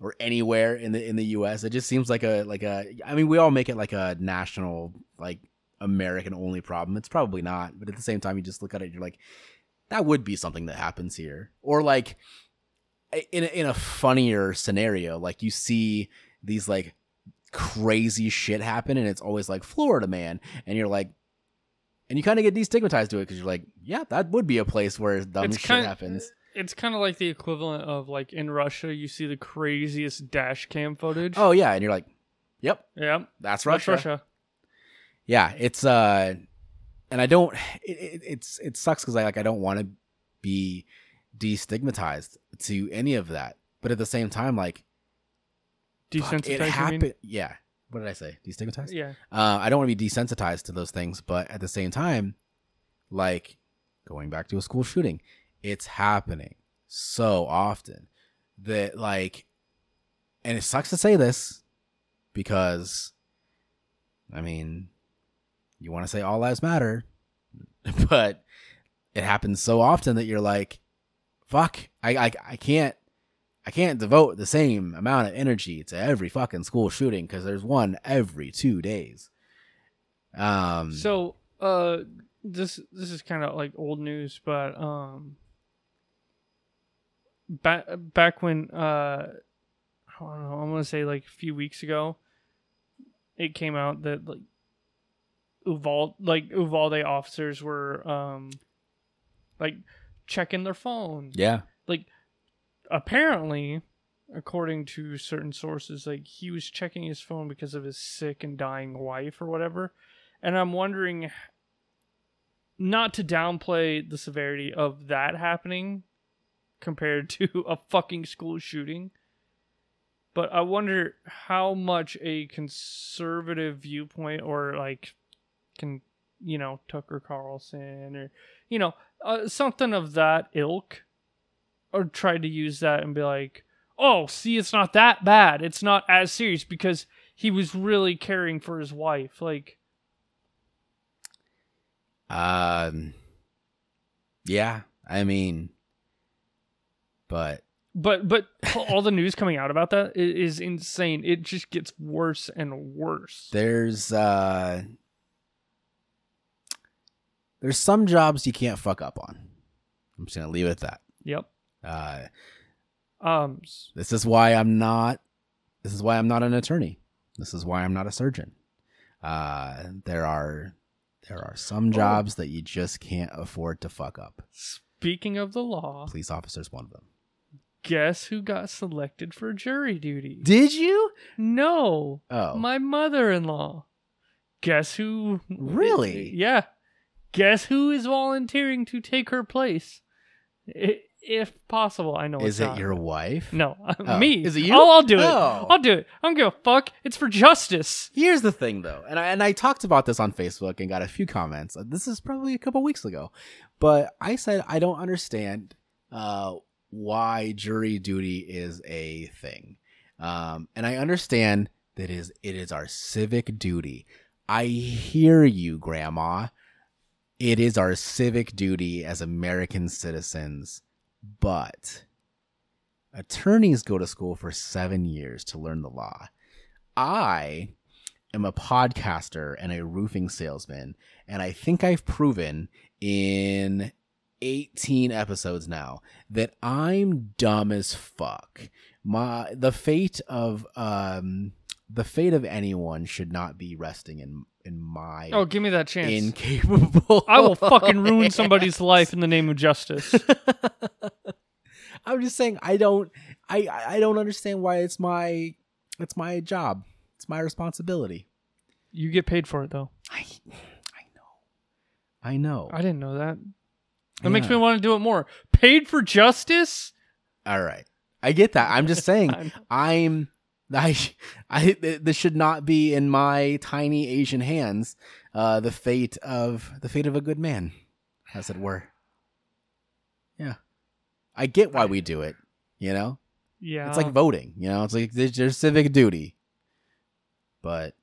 A: or anywhere in the in the US. It just seems like a like a I mean, we all make it like a national like American only problem. It's probably not, but at the same time you just look at it you're like that would be something that happens here. Or like in a, in a funnier scenario, like you see these like crazy shit happen and it's always like Florida man and you're like and you kind of get destigmatized to it because you're like, yeah, that would be a place where dumb
B: It's
A: shit
B: kind-
A: happens.
B: It's kind of like the equivalent of like in Russia, you see the craziest dash cam footage.
A: Oh yeah, and you're like, yep,
B: yep,
A: that's
B: that's
A: Russia. Yeah, it's uh, and I don't. It, it, it's it sucks because I like I don't want to be destigmatized to any of that, but at the same time, like fuck,
B: Desensitized.
A: it
B: you mean?
A: happened. Yeah, what did I say? Destigmatized.
B: Yeah.
A: Uh, I don't want to be desensitized to those things, but at the same time, like going back to a school shooting, it's happening so often that like, and it sucks to say this because, I mean, you want to say all lives matter, but it happens so often that you're like, fuck, I I, I can't. I can't devote the same amount of energy to every fucking school shooting because there's one every two days. Um.
B: So, uh, this this is kind of like old news, but um, back back when uh, I don't know, I'm gonna say like a few weeks ago, it came out that like Uvalde like Uvalde officers were um, like checking their phone.
A: yeah.
B: Like, apparently. According to certain sources, like he was checking his phone because of his sick and dying wife or whatever. And I'm wondering not to downplay the severity of that happening compared to a fucking school shooting. But I wonder how much a conservative viewpoint or like can you know Tucker Carlson or you know uh, something of that ilk or try to use that and be like, "Oh, see it's not that bad. It's not as serious because he was really caring for his wife." Like
A: Um. Yeah. I mean, but
B: But but all the news coming out about that is insane. It just gets worse and worse.
A: there's uh there's some jobs you can't fuck up on. I'm just gonna leave it at that.
B: Yep.
A: Uh,
B: Um.
A: this is why I'm not. This is why I'm not an attorney. This is why I'm not a surgeon. Uh, there are there are some jobs that you just can't afford to fuck up.
B: Speaking of the law,
A: Police officers, one of them.
B: guess who got selected for jury duty?
A: Did you?
B: No,
A: Oh,
B: my mother-in-law. Guess who?
A: Really?
B: Yeah. Guess who is volunteering to take her place? If possible, I know
A: is
B: it's
A: it
B: not.
A: your wife?
B: No,
A: Oh.
B: me.
A: Is it you?
B: I'll, I'll do it.
A: Oh.
B: I'll do it. I don't give a fuck. It's for justice.
A: Here's the thing, though, and I and I talked about this on Facebook and got a few comments. Uh, This is probably a couple weeks ago, but I said I don't understand uh, why jury duty is a thing, um, and I understand that is it is our civic duty. I hear you, Grandma. It is our civic duty as American citizens, but attorneys go to school for seven years to learn the law. I am a podcaster and a roofing salesman, and I think I've proven in 18 episodes now that I'm dumb as fuck. My the fate of um the fate of anyone should not be resting in in my
B: Oh, give me that chance.
A: incapable.
B: I will fucking ruin somebody's life in the name of justice.
A: I'm just saying I don't I I don't understand why it's my it's my job. It's my responsibility.
B: You get paid for it though.
A: I I know. I know.
B: I didn't know that. That makes
A: Yeah.
B: me want to do it more. Paid for justice?
A: All right. I get that. I'm just saying.
B: I'm-
A: I'm. I. I. This should not be in my tiny Asian hands. Uh, the fate of the fate of a good man, as it were. Yeah. I get why we do it. You know,
B: Yeah.
A: it's like voting. You know, it's like there's, there's civic duty. But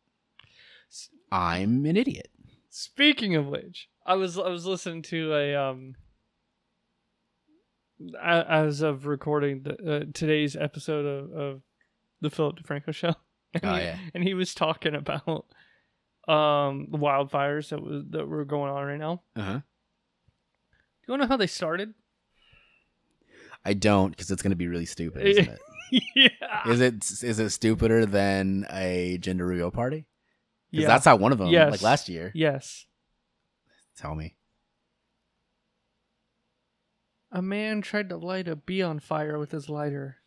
A: I'm an idiot.
B: Speaking of which, I was I was listening to a um as of recording the, uh, today's episode of, of the Philip DeFranco show. And
A: Oh,
B: he,
A: yeah.
B: and he was talking about um the wildfires that was that were going on right now.
A: Uh huh.
B: Do you want to know how they started?
A: I don't because it's going to be really stupid, isn't it?
B: yeah.
A: Is it is it stupider than a gender reveal party? Because
B: yeah.
A: that's how one of them,
B: Yes.
A: like last year.
B: yes.
A: Tell me.
B: A man tried to light a bee on fire with his lighter.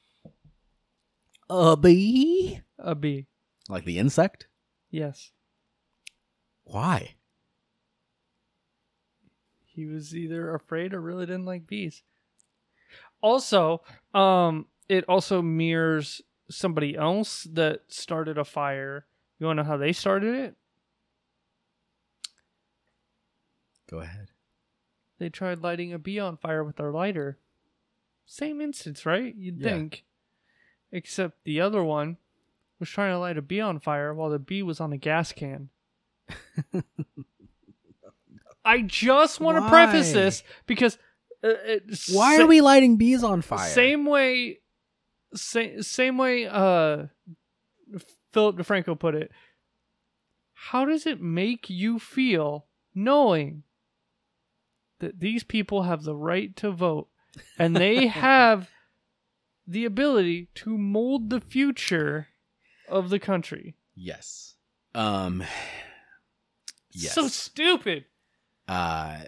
A: A bee?
B: A bee.
A: Like the insect?
B: Yes.
A: Why?
B: he was either afraid or really didn't like bees. Also, um, it also mirrors somebody else that started a fire. You want to know how they started it?
A: Go ahead.
B: They tried lighting a bee on fire with their lighter. Same instance, right? You'd
A: Yeah.
B: think. Except the other one was trying to light a bee on fire while the bee was on a gas can. I just want to preface
A: Why?
B: this because uh, it,
A: Why
B: sa-
A: are we lighting bees on fire?
B: Same way, same same way. Uh, Philip DeFranco put it. How does it make you feel knowing that these people have the right to vote and they have the ability to mold the future of the country?
A: Yes. Um. Yes.
B: So stupid.
A: uh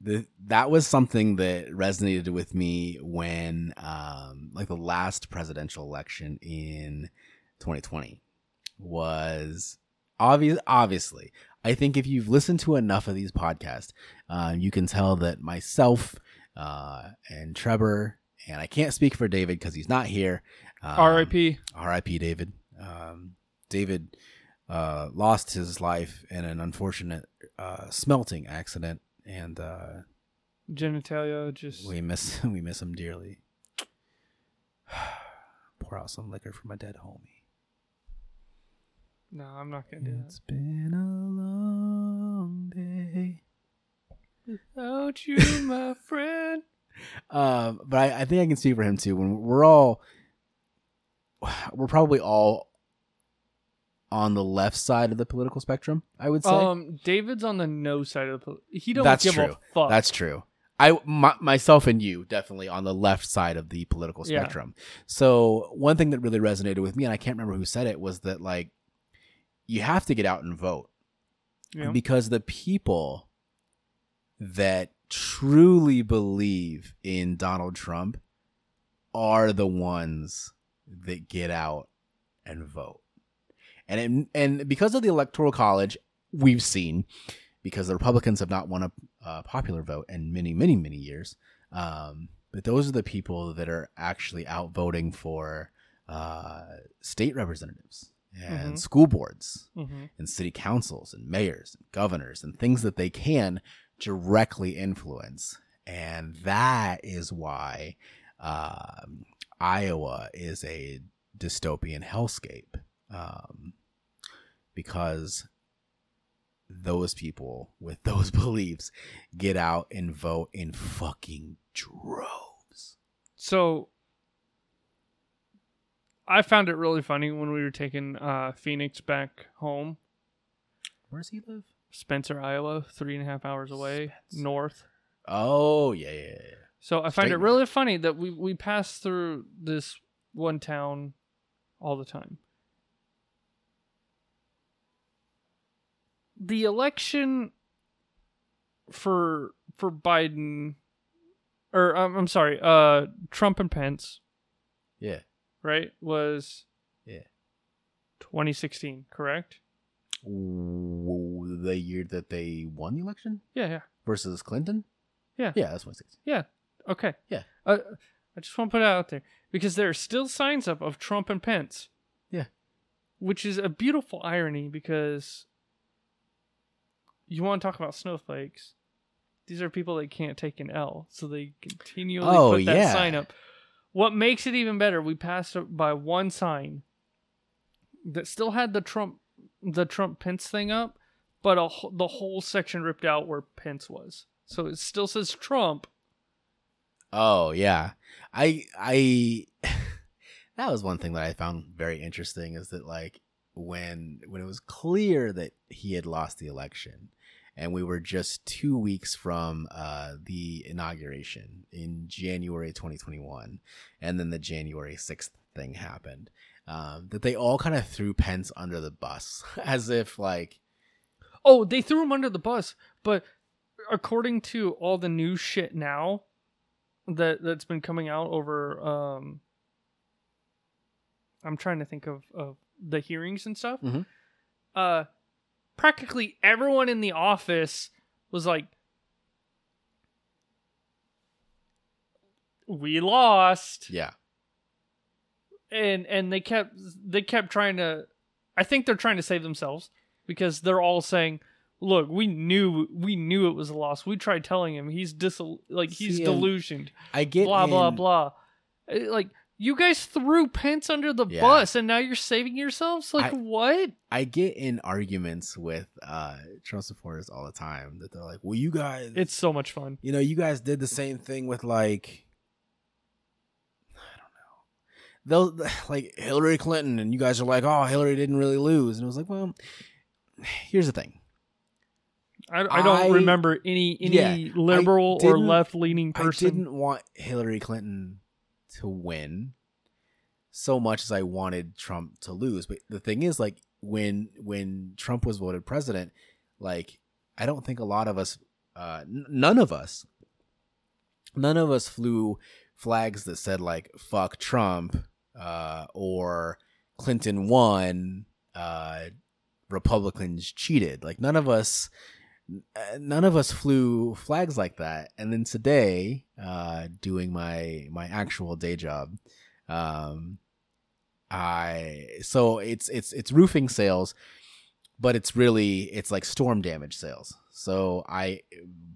A: the that was something that resonated with me when um like the last presidential election in 2020 was obvious obviously i think if you've listened to enough of these podcasts um, you can tell that myself uh and Trebor and i can't speak for david because he's not here um,
B: R.I.P.
A: R.I.P. David. Um, David uh, lost his life in an unfortunate uh, smelting accident, and uh,
B: Genitalia just.
A: we miss we miss him dearly. Pour out some liquor for my dead homie.
B: No, I'm not gonna do
A: It's been a long day.
B: Without you, my friend.
A: Um, but I, I think I can speak for him too. When we're all, we're probably all on the left side of the political spectrum. I would say.
B: Um, David's on the no side of the. pol- He don't
A: That's
B: give
A: true.
B: a fuck.
A: That's true. I my, myself and you definitely on the left side of the political
B: Yeah.
A: spectrum. So one thing that really resonated with me, and I can't remember who said it, was that like you have to get out and vote
B: know?
A: because the people that truly believe in Donald Trump are the ones that get out and vote. And it, and because of the electoral college, we've seen because the Republicans have not won a, a popular vote in many, many, many years. Um, but those are the people that are actually out voting for uh, state representatives and
B: Mhm.
A: school boards
B: Mhm.
A: and city councils and mayors and governors and things that they can directly influence. And that is why um, Iowa is a dystopian hellscape. Um, because those people with those beliefs get out and vote in fucking droves.
B: So I found it really funny when we were taking uh, Phoenix back home.
A: Where does he live?
B: Spencer, Iowa, three and a half hours away
A: Spencer.
B: north.
A: Oh, yeah, yeah, yeah.
B: So I find
A: Straight
B: it really funny that we we pass through this one town all the time. The election for for Biden or um, I'm sorry, uh Trump and Pence,
A: Yeah.
B: right? Was
A: Yeah.
B: 2016, correct?
A: The year that they won the election
B: Yeah, yeah.
A: versus Clinton? Yeah, Yeah, that's 2016.
B: Yeah. Okay.
A: Yeah.
B: Uh, I just want to put it out there because there are still signs up of Trump and Pence.
A: Yeah.
B: Which is a beautiful irony because you want to talk about snowflakes. These are people that can't take an L, so they continually
A: Oh,
B: put that
A: yeah.
B: sign up. What makes it even better, we passed by one sign that still had the Trump the Trump Pence thing up, but a, the whole section ripped out where Pence was. So it still says Trump,
A: Oh yeah, I I that was one thing that I found very interesting is that like when when it was clear that he had lost the election, and we were just two weeks from uh, the inauguration in January 2021, and then the January 6th thing happened. Um, that they all kind of threw Pence under the bus as if like
B: Oh, they threw him under the bus, but according to all the new shit now that that's been coming out over um I'm trying to think of of the hearings and stuff.
A: Mhm.
B: Uh practically everyone in the office was like we lost
A: yeah
B: and and they kept they kept trying to i think they're trying to save themselves because they're all saying look we knew we knew it was a loss. We tried telling him. He's dis like he's
A: See,
B: delusioned.
A: I get
B: blah blah
A: in-
B: blah. Uh, like you guys threw pence under the
A: Yeah.
B: bus and now you're saving yourselves? Like
A: I-
B: what?
A: I get in arguments with uh Trump supporters all the time that they're like, "Well, you guys,
B: it's so much fun.
A: You know, you guys did the same thing with like, I don't know, they'll like Hillary Clinton, and you guys are like, oh, Hillary didn't really lose, and it was like, well, here's the thing,
B: i, I don't
A: I-
B: remember any any
A: Yeah,
B: liberal or left leaning person.
A: I didn't want Hillary Clinton to win so much as I wanted Trump to lose. But the thing is, like when when Trump was voted president, like I don't think a lot of us, uh, n- none of us, none of us flew flags that said like "fuck Trump" uh, or "Clinton won," uh, "Republicans cheated." Like none of us none of us flew flags like that and then today uh doing my my actual day job um i so it's it's it's roofing sales but it's really it's like storm damage sales so i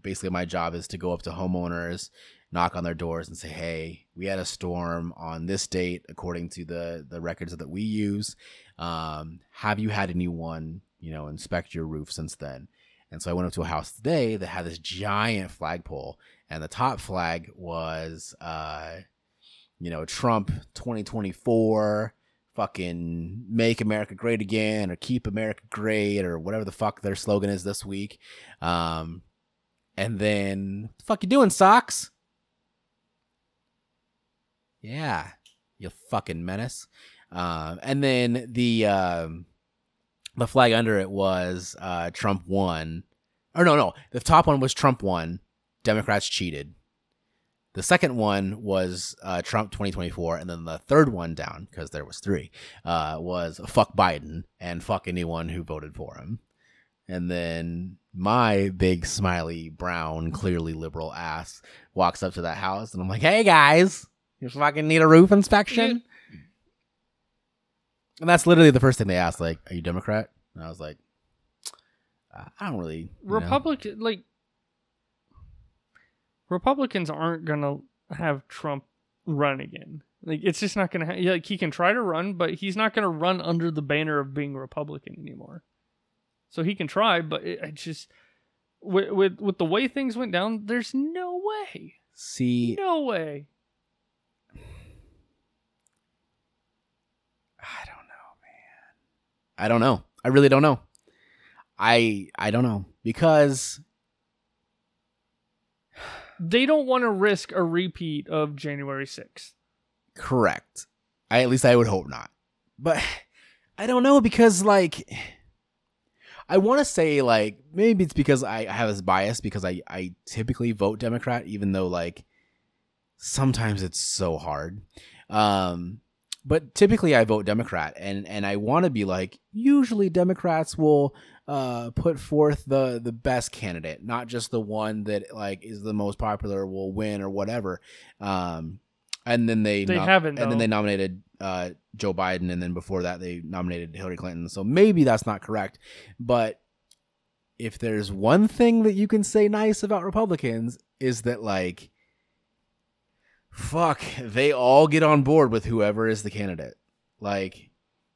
A: basically my job is to go up to homeowners knock on their doors and say hey we had a storm on this date according to the the records that we use um have you had anyone you know inspect your roof since then and so I went up to a house today that had this giant flagpole, and the top flag was, uh, you know, Trump 2024, fucking make America great again, or keep America great, or whatever the fuck their slogan is this week. Um, and then, the fuck you doing, socks? Yeah, you fucking menace. Um, and then the um, the flag under it was uh, Trump won. Or no, no, the top one was Trump won. Democrats cheated. The second one was uh, Trump 2024, and then the third one down because there was three uh, was fuck Biden and fuck anyone who voted for him. And then my big smiley brown, clearly liberal ass walks up to that house, and I'm like, "Hey guys, you fucking need a roof inspection?" And that's literally the first thing they asked, like, "Are you Democrat?" And I was like, "Uh, "I don't really." you know."
B: Republican like Republicans aren't gonna have Trump run again. Like it's just not gonna. Ha- like he can try to run, but he's not gonna run under the banner of being Republican anymore. So he can try, but it, it just with, with with the way things went down, there's no way,
A: See,
B: no way.
A: I don't know, man. I don't know. I really don't know. I I don't know because
B: They don't want to risk a repeat of January sixth.
A: correct. I at least I would hope not. But I don't know because like I want to say like maybe it's because I, I have this bias because I I typically vote Democrat even though like sometimes it's so hard. Um but typically I vote Democrat and and I want to be like usually Democrats will uh, put forth the the best candidate, not just the one that like is the most popular will win or whatever. Um, and then they
B: They haven't,
A: and then they nominated uh, Joe Biden, and then before that they nominated Hillary Clinton. So maybe that's not correct, but if there's one thing that you can say nice about Republicans is that like fuck, they all get on board with whoever is the candidate. Like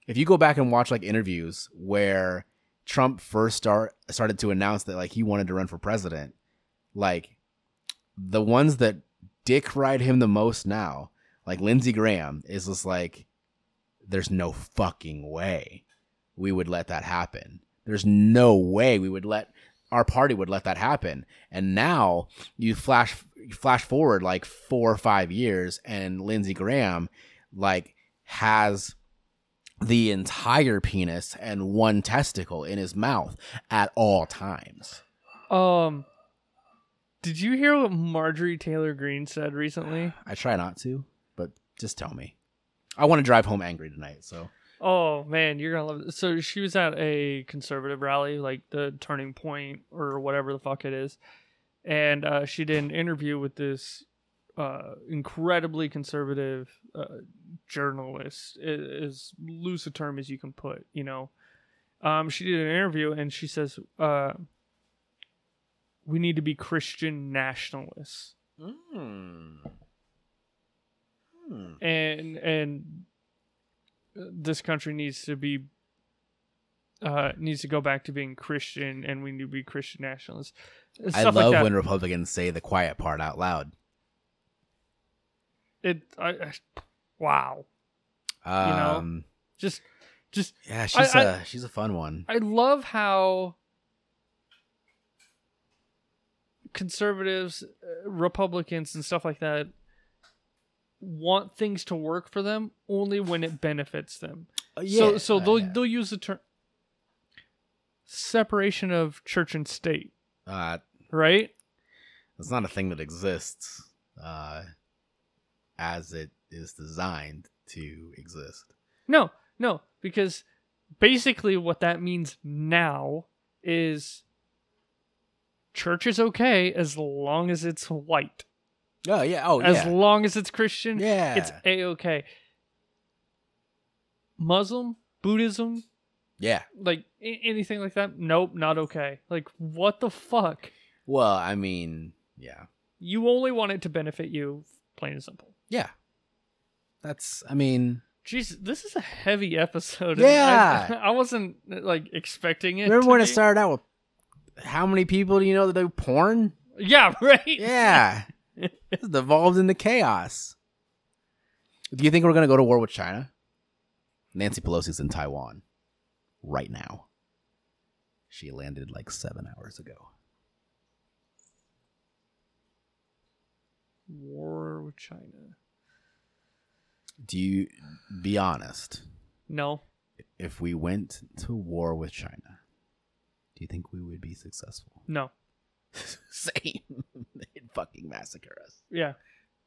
A: if you go back and watch like interviews where Trump first start started to announce that like he wanted to run for president, like the ones that dick ride him the most now, like Lindsey Graham is just like there's no fucking way we would let that happen. There's no way we would let our party would let that happen. And now you flash flash forward like four or five years, and Lindsey Graham like has the entire penis and one testicle in his mouth at all times.
B: Um, did you hear what Marjorie Taylor Greene said recently?
A: I try not to, but just tell me. I want to drive home angry tonight, so
B: Oh man, you're gonna love it. So she was at a conservative rally, like the Turning Point or whatever the fuck it is, and uh, she did an interview with this uh, incredibly conservative uh, journalist, as loose a term as you can put. You know, um, she did an interview and she says, uh, "We need to be Christian nationalists." and and this country needs to be uh needs to go back to being Christian and we need to be Christian nationalists.
A: I love
B: like
A: when Republicans say the quiet part out loud.
B: it I, I wow.
A: Um,
B: know? Just just
A: yeah, she's
B: I-
A: a she's a fun one.
B: I love how conservatives, uh, Republicans, and stuff like that want things to work for them only when it benefits them.
A: Uh,
B: so
A: yeah,
B: so
A: uh,
B: they'll
A: yeah.
B: they'll use the term separation of church and state,
A: Uh,
B: right?
A: it's not a thing that exists uh, as it is designed to exist.
B: No, no, because basically what that means now is church is okay as long as it's white.
A: Oh yeah. Oh
B: as
A: yeah.
B: As long as it's Christian,
A: yeah.
B: it's a okay. Muslim, Buddhism,
A: yeah.
B: like a- anything like that, nope, not okay. Like what the fuck?
A: Well, I mean, yeah,
B: You only want it to benefit you, plain and simple.
A: yeah. That's. I mean,
B: Jeez, this is a heavy episode.
A: Yeah.
B: I, I wasn't like expecting it.
A: remember when it started out with how many people do you know that do porn?
B: Yeah, right.
A: Yeah. It's devolved into chaos. Do you think we're gonna go to war with China? Nancy Pelosi's in Taiwan right now. She landed like seven hours ago.
B: War with China.
A: Do you be honest?
B: No,
A: If we went to war with China, do you think we would be successful?
B: no.
A: Same. They'd fucking massacre us.
B: Yeah,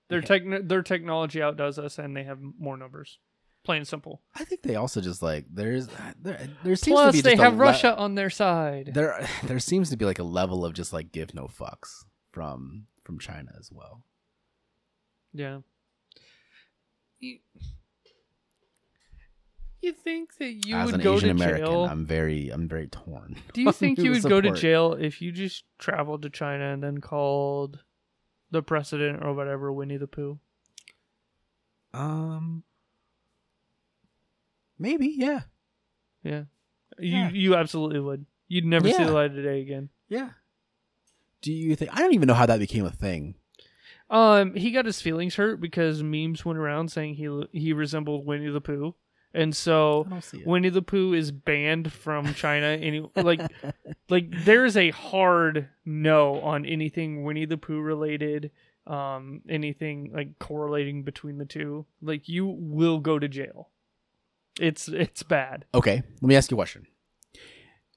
B: their
A: Yeah.
B: techn their technology outdoes us, and they have more numbers. Plain and simple.
A: I think they also just like there's uh, there there seems
B: Plus,
A: to be
B: they have
A: le-
B: Russia on their side.
A: There there seems to be like a level of just like give no fucks from from China as well.
B: Yeah. You, you think that you
A: as
B: would
A: an
B: go
A: Asian
B: to
A: American,
B: jail?
A: I'm very I'm very torn.
B: Do you think you would go to jail if you just traveled to China and then called the president or whatever Winnie the Pooh?
A: Um, maybe yeah,
B: Yeah. You
A: Yeah.
B: you absolutely would. You'd never see the light of the day again.
A: yeah. Do you think I don't even know how that became a thing?
B: Um, he got his feelings hurt because memes went around saying he he resembled Winnie the Pooh, and so
A: I don't see it.
B: Winnie the Pooh is banned from China. Any like like there's a hard no on anything Winnie the Pooh related. Um, anything like correlating between the two, like you will go to jail. It's it's bad.
A: okay, let me ask you a question.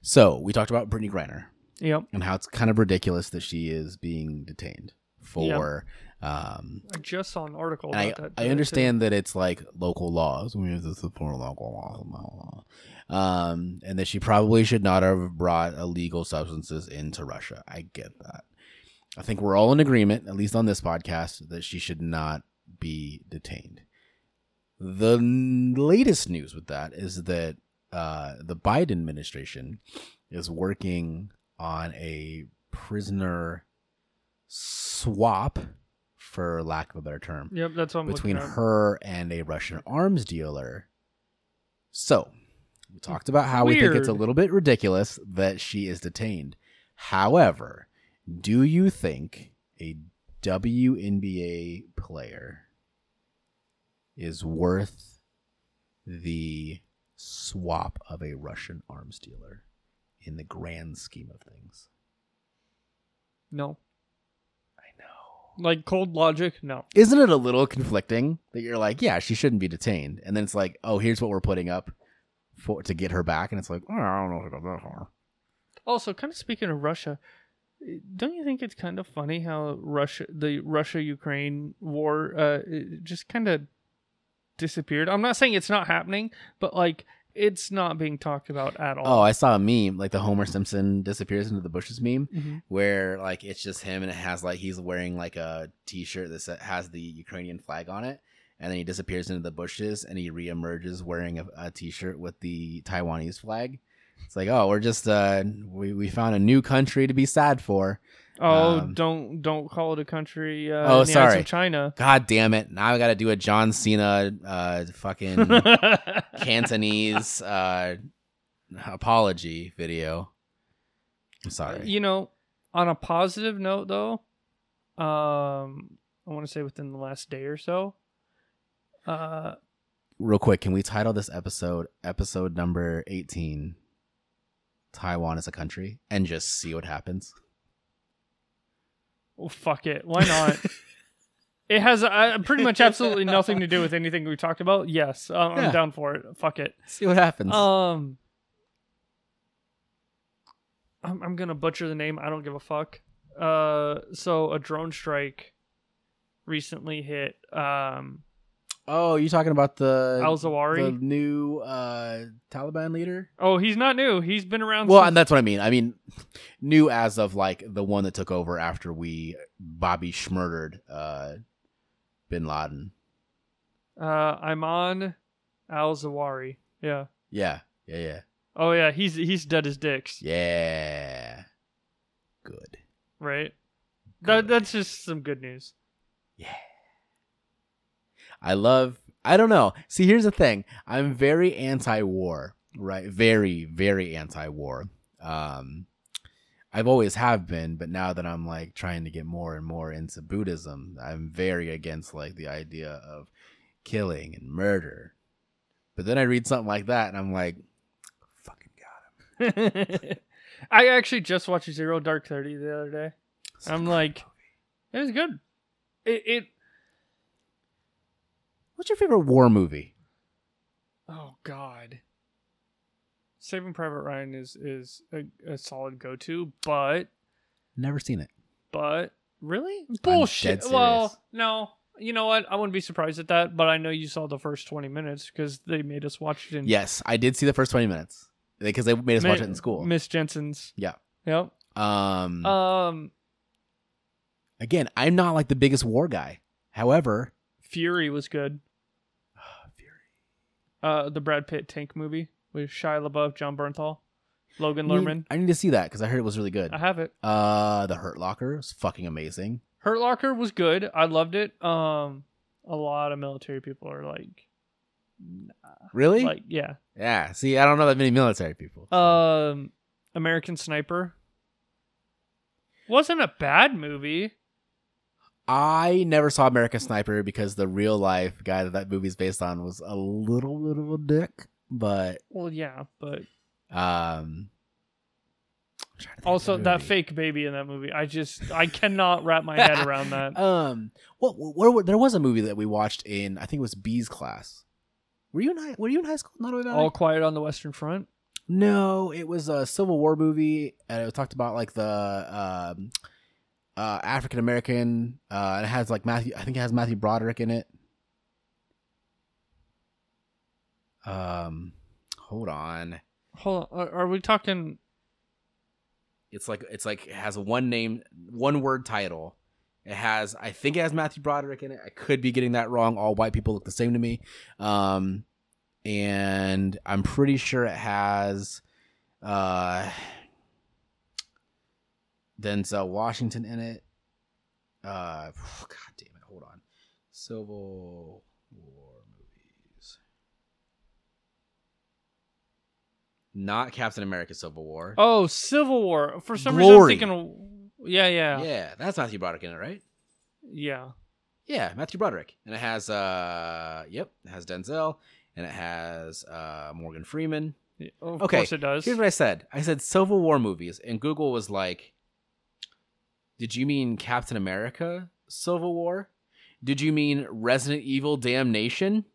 A: So we talked about Brittney Griner
B: Yep.
A: and how it's kind of ridiculous that she is being detained for Um,
B: I just saw an article
A: and I,
B: that.
A: I understand that it's like local laws. We have to support local laws. Um, and that she probably should not have brought illegal substances into Russia. I get that. I think we're all in agreement, at least on this podcast, that she should not be detained. The latest news with that is that uh, the Biden administration is working on a prisoner swap, for lack of a better term,
B: Yep, that's what I'm
A: between her and a Russian arms dealer. So, we talked about how we think it's a little bit ridiculous that she is detained. However, do you think a WNBA player is worth the swap of a Russian arms dealer in the grand scheme of things?
B: No. Like cold logic. No.
A: Isn't it a little conflicting that you're like, yeah, she shouldn't be detained, and then it's like, oh, here's what we're putting up for to get her back, and it's like, oh, I don't know if it goes that far.
B: Also, kind of speaking of Russia, don't you think it's kind of funny how Russia, the Russia Ukraine war, uh, just kind of disappeared? I'm not saying it's not happening, but like it's not being talked about at all. Oh.
A: I saw a meme like the Homer Simpson disappears into the bushes meme,
B: Mhm.
A: where like it's just him and it has like he's wearing like a T-shirt that has the Ukrainian flag on it, and then he disappears into the bushes and he reemerges wearing a, a T-shirt with the Taiwanese flag. It's like, oh, we're just uh, we we found a new country to be sad for.
B: Oh,
A: Um,
B: don't don't call it a country. Uh,
A: Oh,
B: in the eyes
A: sorry.
B: China.
A: God damn it! Now I got to do a John Cena uh, fucking Cantonese uh, apology video. I'm sorry.
B: You know, on a positive note, though, um, I want to say within the last day or so, uh,
A: Real quick, can we title this episode episode number 18 Taiwan is a country and just see what happens?
B: Well, fuck it, why not? it has uh, pretty much absolutely nothing to do with anything we talked about. Yes, um,
A: Yeah.
B: I'm down for it. Fuck it.
A: See what happens.
B: Um, I'm, I'm gonna butcher the name. I don't give a fuck. Uh, so a drone strike recently hit um
A: oh, you talking about the
B: Al
A: the
B: Zawahiri.
A: new uh, Taliban leader?
B: Oh, he's not new. He's been around.
A: Well,
B: since-
A: and that's what I mean. I mean, new as of like the one that took over after we Bobby Schmurdered uh, Bin Laden.
B: uh, I'm on Al Zawari. Yeah.
A: Yeah, yeah, yeah,
B: Oh yeah, he's he's dead as dicks.
A: yeah. Good.
B: Right. That
A: Good.
B: that's just some good news.
A: I love. I don't know. See, here's the thing. I'm very anti-war, right? Very, very anti-war. Um, I've always have been, but now that I'm like trying to get more and more into Buddhism, I'm very against like the idea of killing and murder. But then I read something like that, and I'm like, fucking god.
B: I actually just watched Zero Dark Thirty the other day.
A: It's
B: I'm like-
A: movie.
B: It was good. It, it
A: what's your favorite war movie?
B: oh god. Saving Private Ryan is is a, a solid go to, but
A: Never seen it.
B: but really bullshit. Well, no. You know what? I wouldn't be surprised at that, but I know you saw the first 20 minutes because they made us watch it in
A: Yes, I did see the first 20 minutes because they made us watch it in school.
B: Miss Jensen's.
A: Yeah.
B: Yep.
A: Um,
B: Um,
A: again, I'm not like the biggest war guy. However,
B: Fury was good. Uh, the Brad Pitt tank movie with Shia LaBeouf, Jon Bernthal, Logan
A: I need-
B: Lerman.
A: I need to see that because I heard it was really good.
B: I have it.
A: Uh, the Hurt Locker is fucking amazing.
B: Hurt Locker was good. I loved it. Um, a lot of military people are like, nah.
A: Really?
B: like yeah.
A: yeah. See, I don't know that many military people.
B: Um, American Sniper wasn't a bad movie.
A: I never saw American Sniper because the real life guy that that movie's based on was a little bit of a dick. But
B: Well, yeah, but
A: um, I'm trying to think of the
B: also that
A: movie.
B: fake baby in that movie. I just I cannot wrap my head around that.
A: Um, what, what, what? There was a movie that we watched in I think it was B's class. Were you in high, Were you in high school? Not about
B: All Quiet on the Western Front.
A: No, it was a Civil War movie, and it talked about like the um, uh, African American. Uh, it has like Matthew. I think it has Matthew Broderick in it. Um, hold on.
B: Hold on. Are, are we talking?
A: It's like it's like it has a one name, one word title. It has, I think it has Matthew Broderick in it. I could be getting that wrong. All white people look the same to me. Um, and I'm pretty sure it has uh Denzel Washington in it. Uh, God damn it! Hold on, Civil War movies. Not Captain America: Civil War.
B: Oh, Civil War. For some
A: Glory.
B: reason, I'm thinking. Yeah, yeah, yeah,
A: yeah, that's Matthew Broderick in it, right?
B: yeah.
A: Yeah, Matthew Broderick, and it has uh, yep, it has Denzel, and it has uh Morgan Freeman.
B: Of
A: Okay,
B: course it does.
A: Here's what I said. I said Civil War movies, and Google was like, "Did you mean Captain America Civil War? Did you mean Resident Evil Damnation?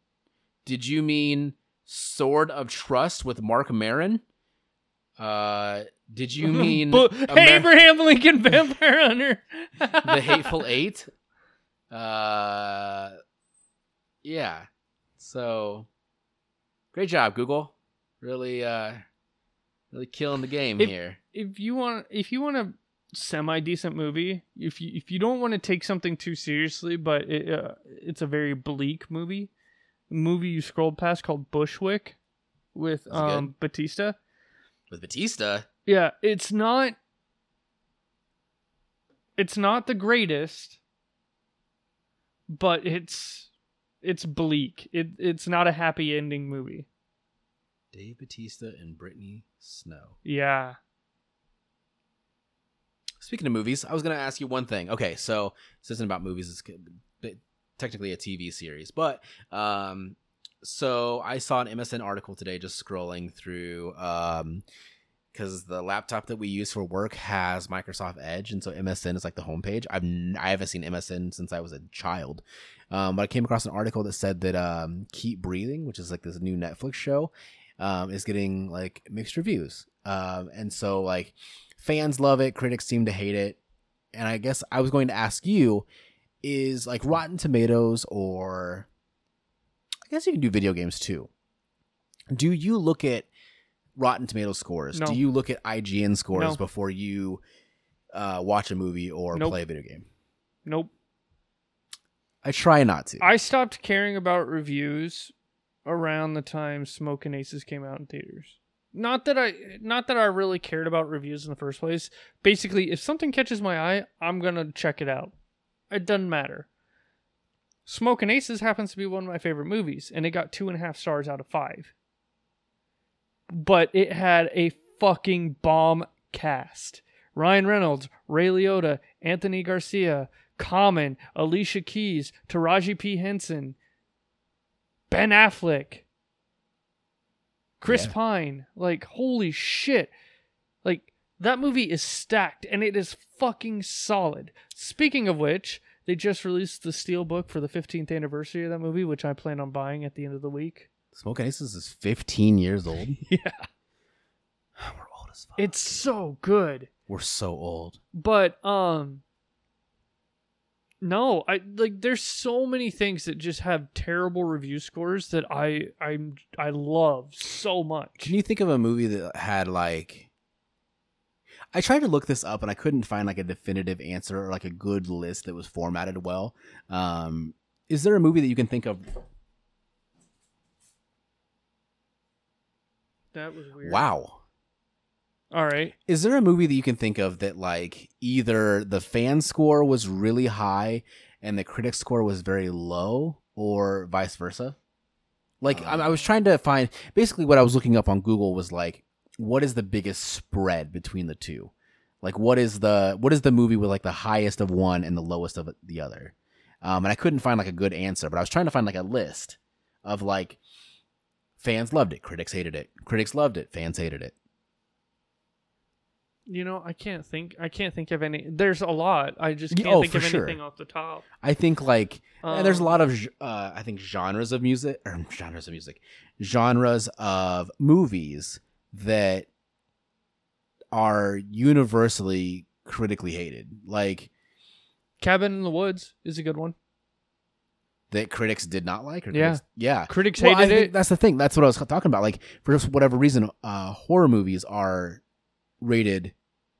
A: Did you mean Sword of Trust with Marc Maron? Uh, did you mean
B: Bu-
A: Amer-
B: Abraham Lincoln Vampire Hunter?
A: The Hateful Eight? Uh, yeah. So, great job, Google. Really, uh, really killing the game
B: If-
A: here.
B: if you want if you want a semi decent movie, if you if you don't want to take something too seriously, but it, uh, it's a very bleak movie, a movie you scrolled past called Bushwick with
A: Is it good?
B: um Batista.
A: With Batista,
B: Yeah, it's not it's not the greatest, but it's it's bleak. It it's not a happy ending movie.
A: Dave Batista and Brittany Snow.
B: Yeah.
A: Speaking of movies, I was going to ask you one thing. Okay, so this isn't about movies; it's technically a TV series. But um, so I saw an MSN article today, just scrolling through, um, because the laptop that we use for work has Microsoft Edge, and so MSN is like the homepage. I've I haven't seen MSN since I was a child, um, but I came across an article that said that um, Keep Breathing, which is like this new Netflix show, um, is getting like mixed reviews, um, and so like fans love it, critics seem to hate it, and I guess I was going to ask you, is like Rotten Tomatoes or I guess you can do video games too. Do you look at Rotten Tomato scores?
B: No.
A: Do you look at IGN scores
B: No.
A: before you uh, watch a movie or
B: Nope.
A: play a video game?
B: Nope.
A: I try not to.
B: I stopped caring about reviews around the time Smokin' Aces came out in theaters. Not that I not that I really cared about reviews in the first place. Basically, if something catches my eye, I'm gonna check it out. It doesn't matter. Smokin' Aces happens to be one of my favorite movies, and it got two and a half stars out of five. But it had a fucking bomb cast. Ryan Reynolds, Ray Liotta, Anthony Garcia, Common, Alicia Keys, Taraji P. Henson, Ben Affleck, Chris
A: Yeah.
B: Pine. Like, holy shit. Like, that movie is stacked and it is fucking solid. Speaking of which, they just released the steel book for the 15th anniversary of that movie, which I plan on buying at the end of the week.
A: Smokin' Aces is 15 years old.
B: Yeah.
A: We're old as fuck.
B: It's so good.
A: We're so old.
B: but um no i like there's so many things that just have terrible review scores that i i'm i love so much
A: Can you think of a movie that had like I tried to look this up and I couldn't find like a definitive answer or like a good list that was formatted well. Um is there a movie that you can think of?
B: that was weird
A: Wow.
B: All right
A: Is there a movie that you can think of that like either the fan score was really high and the critic score was very low or vice versa? Like I, I was trying to find basically what I was looking up on Google was like what is the biggest spread between the two? Like what is the what is the movie with like the highest of one and the lowest of the other? Um, and I couldn't find like a good answer, but I was trying to find like a list of like fans loved it, critics hated it, critics loved it, fans hated it.
B: You know i can't think i can't think of any there's a lot i just can't
A: oh,
B: think of
A: sure.
B: anything off the top
A: I think like and there's a
B: Um,
A: lot of uh, I think genres of music or genres of music, genres of movies that are universally critically hated. Like
B: Cabin in the Woods is a good one.
A: that critics did not like. Or
B: Yeah.
A: critics, yeah.
B: Critics
A: Well,
B: hated it.
A: That's the thing. That's what I was talking about. Like for just whatever reason, uh, horror movies are rated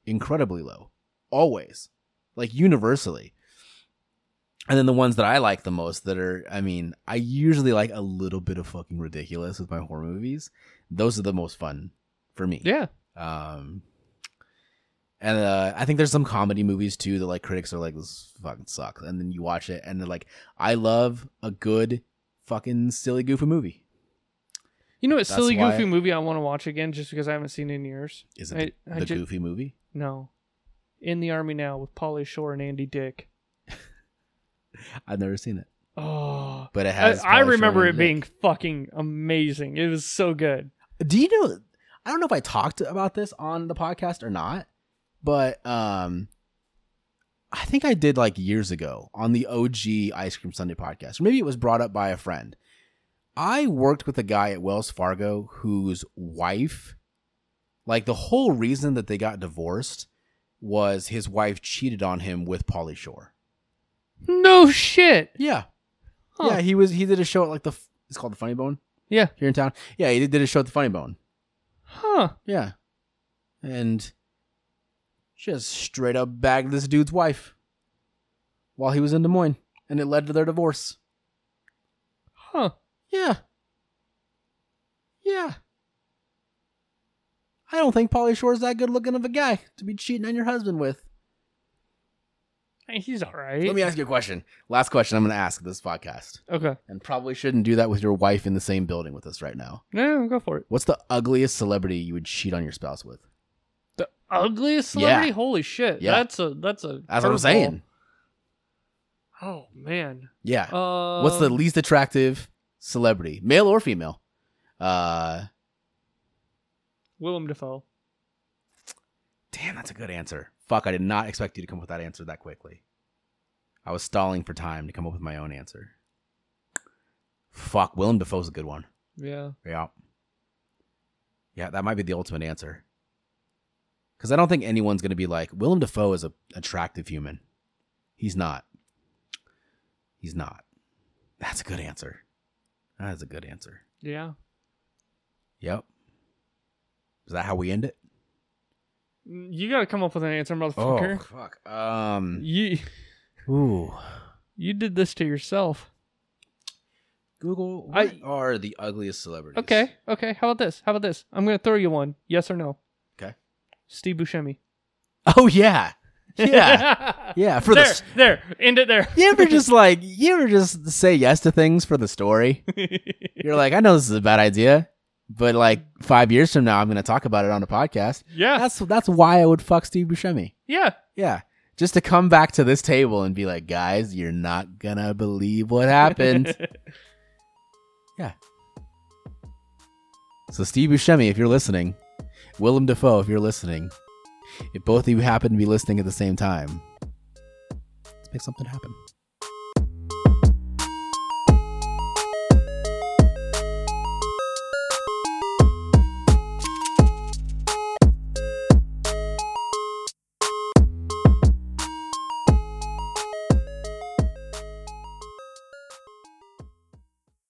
A: incredibly low, always, like universally. And then the ones that I like the most, that are, I mean, I usually like a little bit of fucking ridiculous with my horror movies. Those are the most fun for me.
B: Yeah.
A: Um, and uh, I think there's some comedy movies too that like critics are like this fucking sucks, and then you watch it and they're like, I love a good fucking silly goofy movie.
B: You know what
A: That's
B: silly goofy movie I want to watch again just because I haven't seen it in years?
A: Is it
B: I-
A: the,
B: I ju-
A: goofy movie?
B: No. In the Army Now with Pauly Shore and Andy Dick.
A: I've never seen it,
B: Oh.
A: but it has.
B: I
A: Pauly
B: remember it
A: and
B: being
A: Dick.
B: fucking amazing. It was so good.
A: Do you know? I don't know if I talked about this on the podcast or not, but um, I think I did like years ago on the OG Ice Cream Sunday podcast, or maybe it was brought up by a friend. I worked with a guy at Wells Fargo whose wife, like the whole reason that they got divorced was his wife cheated on him with Pauly Shore.
B: No shit.
A: Yeah,
B: Huh.
A: yeah. He was he did a show at like the it's called the Funny Bone
B: Yeah.
A: here in town. Yeah, he did a show at the Funny Bone.
B: Huh.
A: Yeah. And just straight up bagged this dude's wife while he was in Des Moines. And it led to their divorce.
B: Huh.
A: Yeah. Yeah. I don't think Pauly Shore's that good looking of a guy to be cheating on your husband with.
B: Hey, he's all right.
A: Let me ask you a question. Last question I'm going to ask this podcast.
B: Okay.
A: And probably shouldn't do that with your wife in the same building with us right now.
B: No, go for it.
A: What's the ugliest celebrity you would cheat on your spouse with?
B: The ugliest celebrity?
A: Yeah.
B: Holy shit.
A: Yeah.
B: That's a that's a
A: That's what I'm saying.
B: Oh man.
A: Yeah.
B: Uh
A: What's the least attractive celebrity, male or female? Uh,
B: Willem Dafoe.
A: damn, that's a good answer. Fuck, I did not expect you to come up with that answer that quickly. I was stalling for time to come up with my own answer. Fuck, Willem Dafoe's a good one.
B: Yeah.
A: Yeah. Yeah, that might be the ultimate answer. Because I don't think anyone's going to be like, Willem Dafoe is an attractive human. He's not. He's not. That's a good answer. That is a good answer.
B: Yeah.
A: Yep. Is that how we end it?
B: You got to come up with an answer, motherfucker.
A: Oh, fuck. Um.
B: You
A: Ooh.
B: you did this to yourself.
A: Google.
B: I-
A: What are the ugliest celebrities?
B: Okay. Okay. How about this? How about this? I'm gonna throw you one. Yes or no?
A: Okay.
B: Steve Buscemi.
A: Oh yeah. Yeah. yeah. For
B: there,
A: the.
B: there. End it there.
A: You ever just like you ever just say yes to things for the story? You're like, I know this is a bad idea, but like five years from now, I'm going to talk about it on a podcast.
B: yeah.
A: That's that's why I would fuck Steve Buscemi.
B: yeah.
A: Yeah, just to come back to this table and be like, guys, you're not gonna believe what happened. Yeah. So Steve Buscemi, if you're listening, Willem Dafoe, if you're listening, if both of you happen to be listening at the same time, let's make something happen.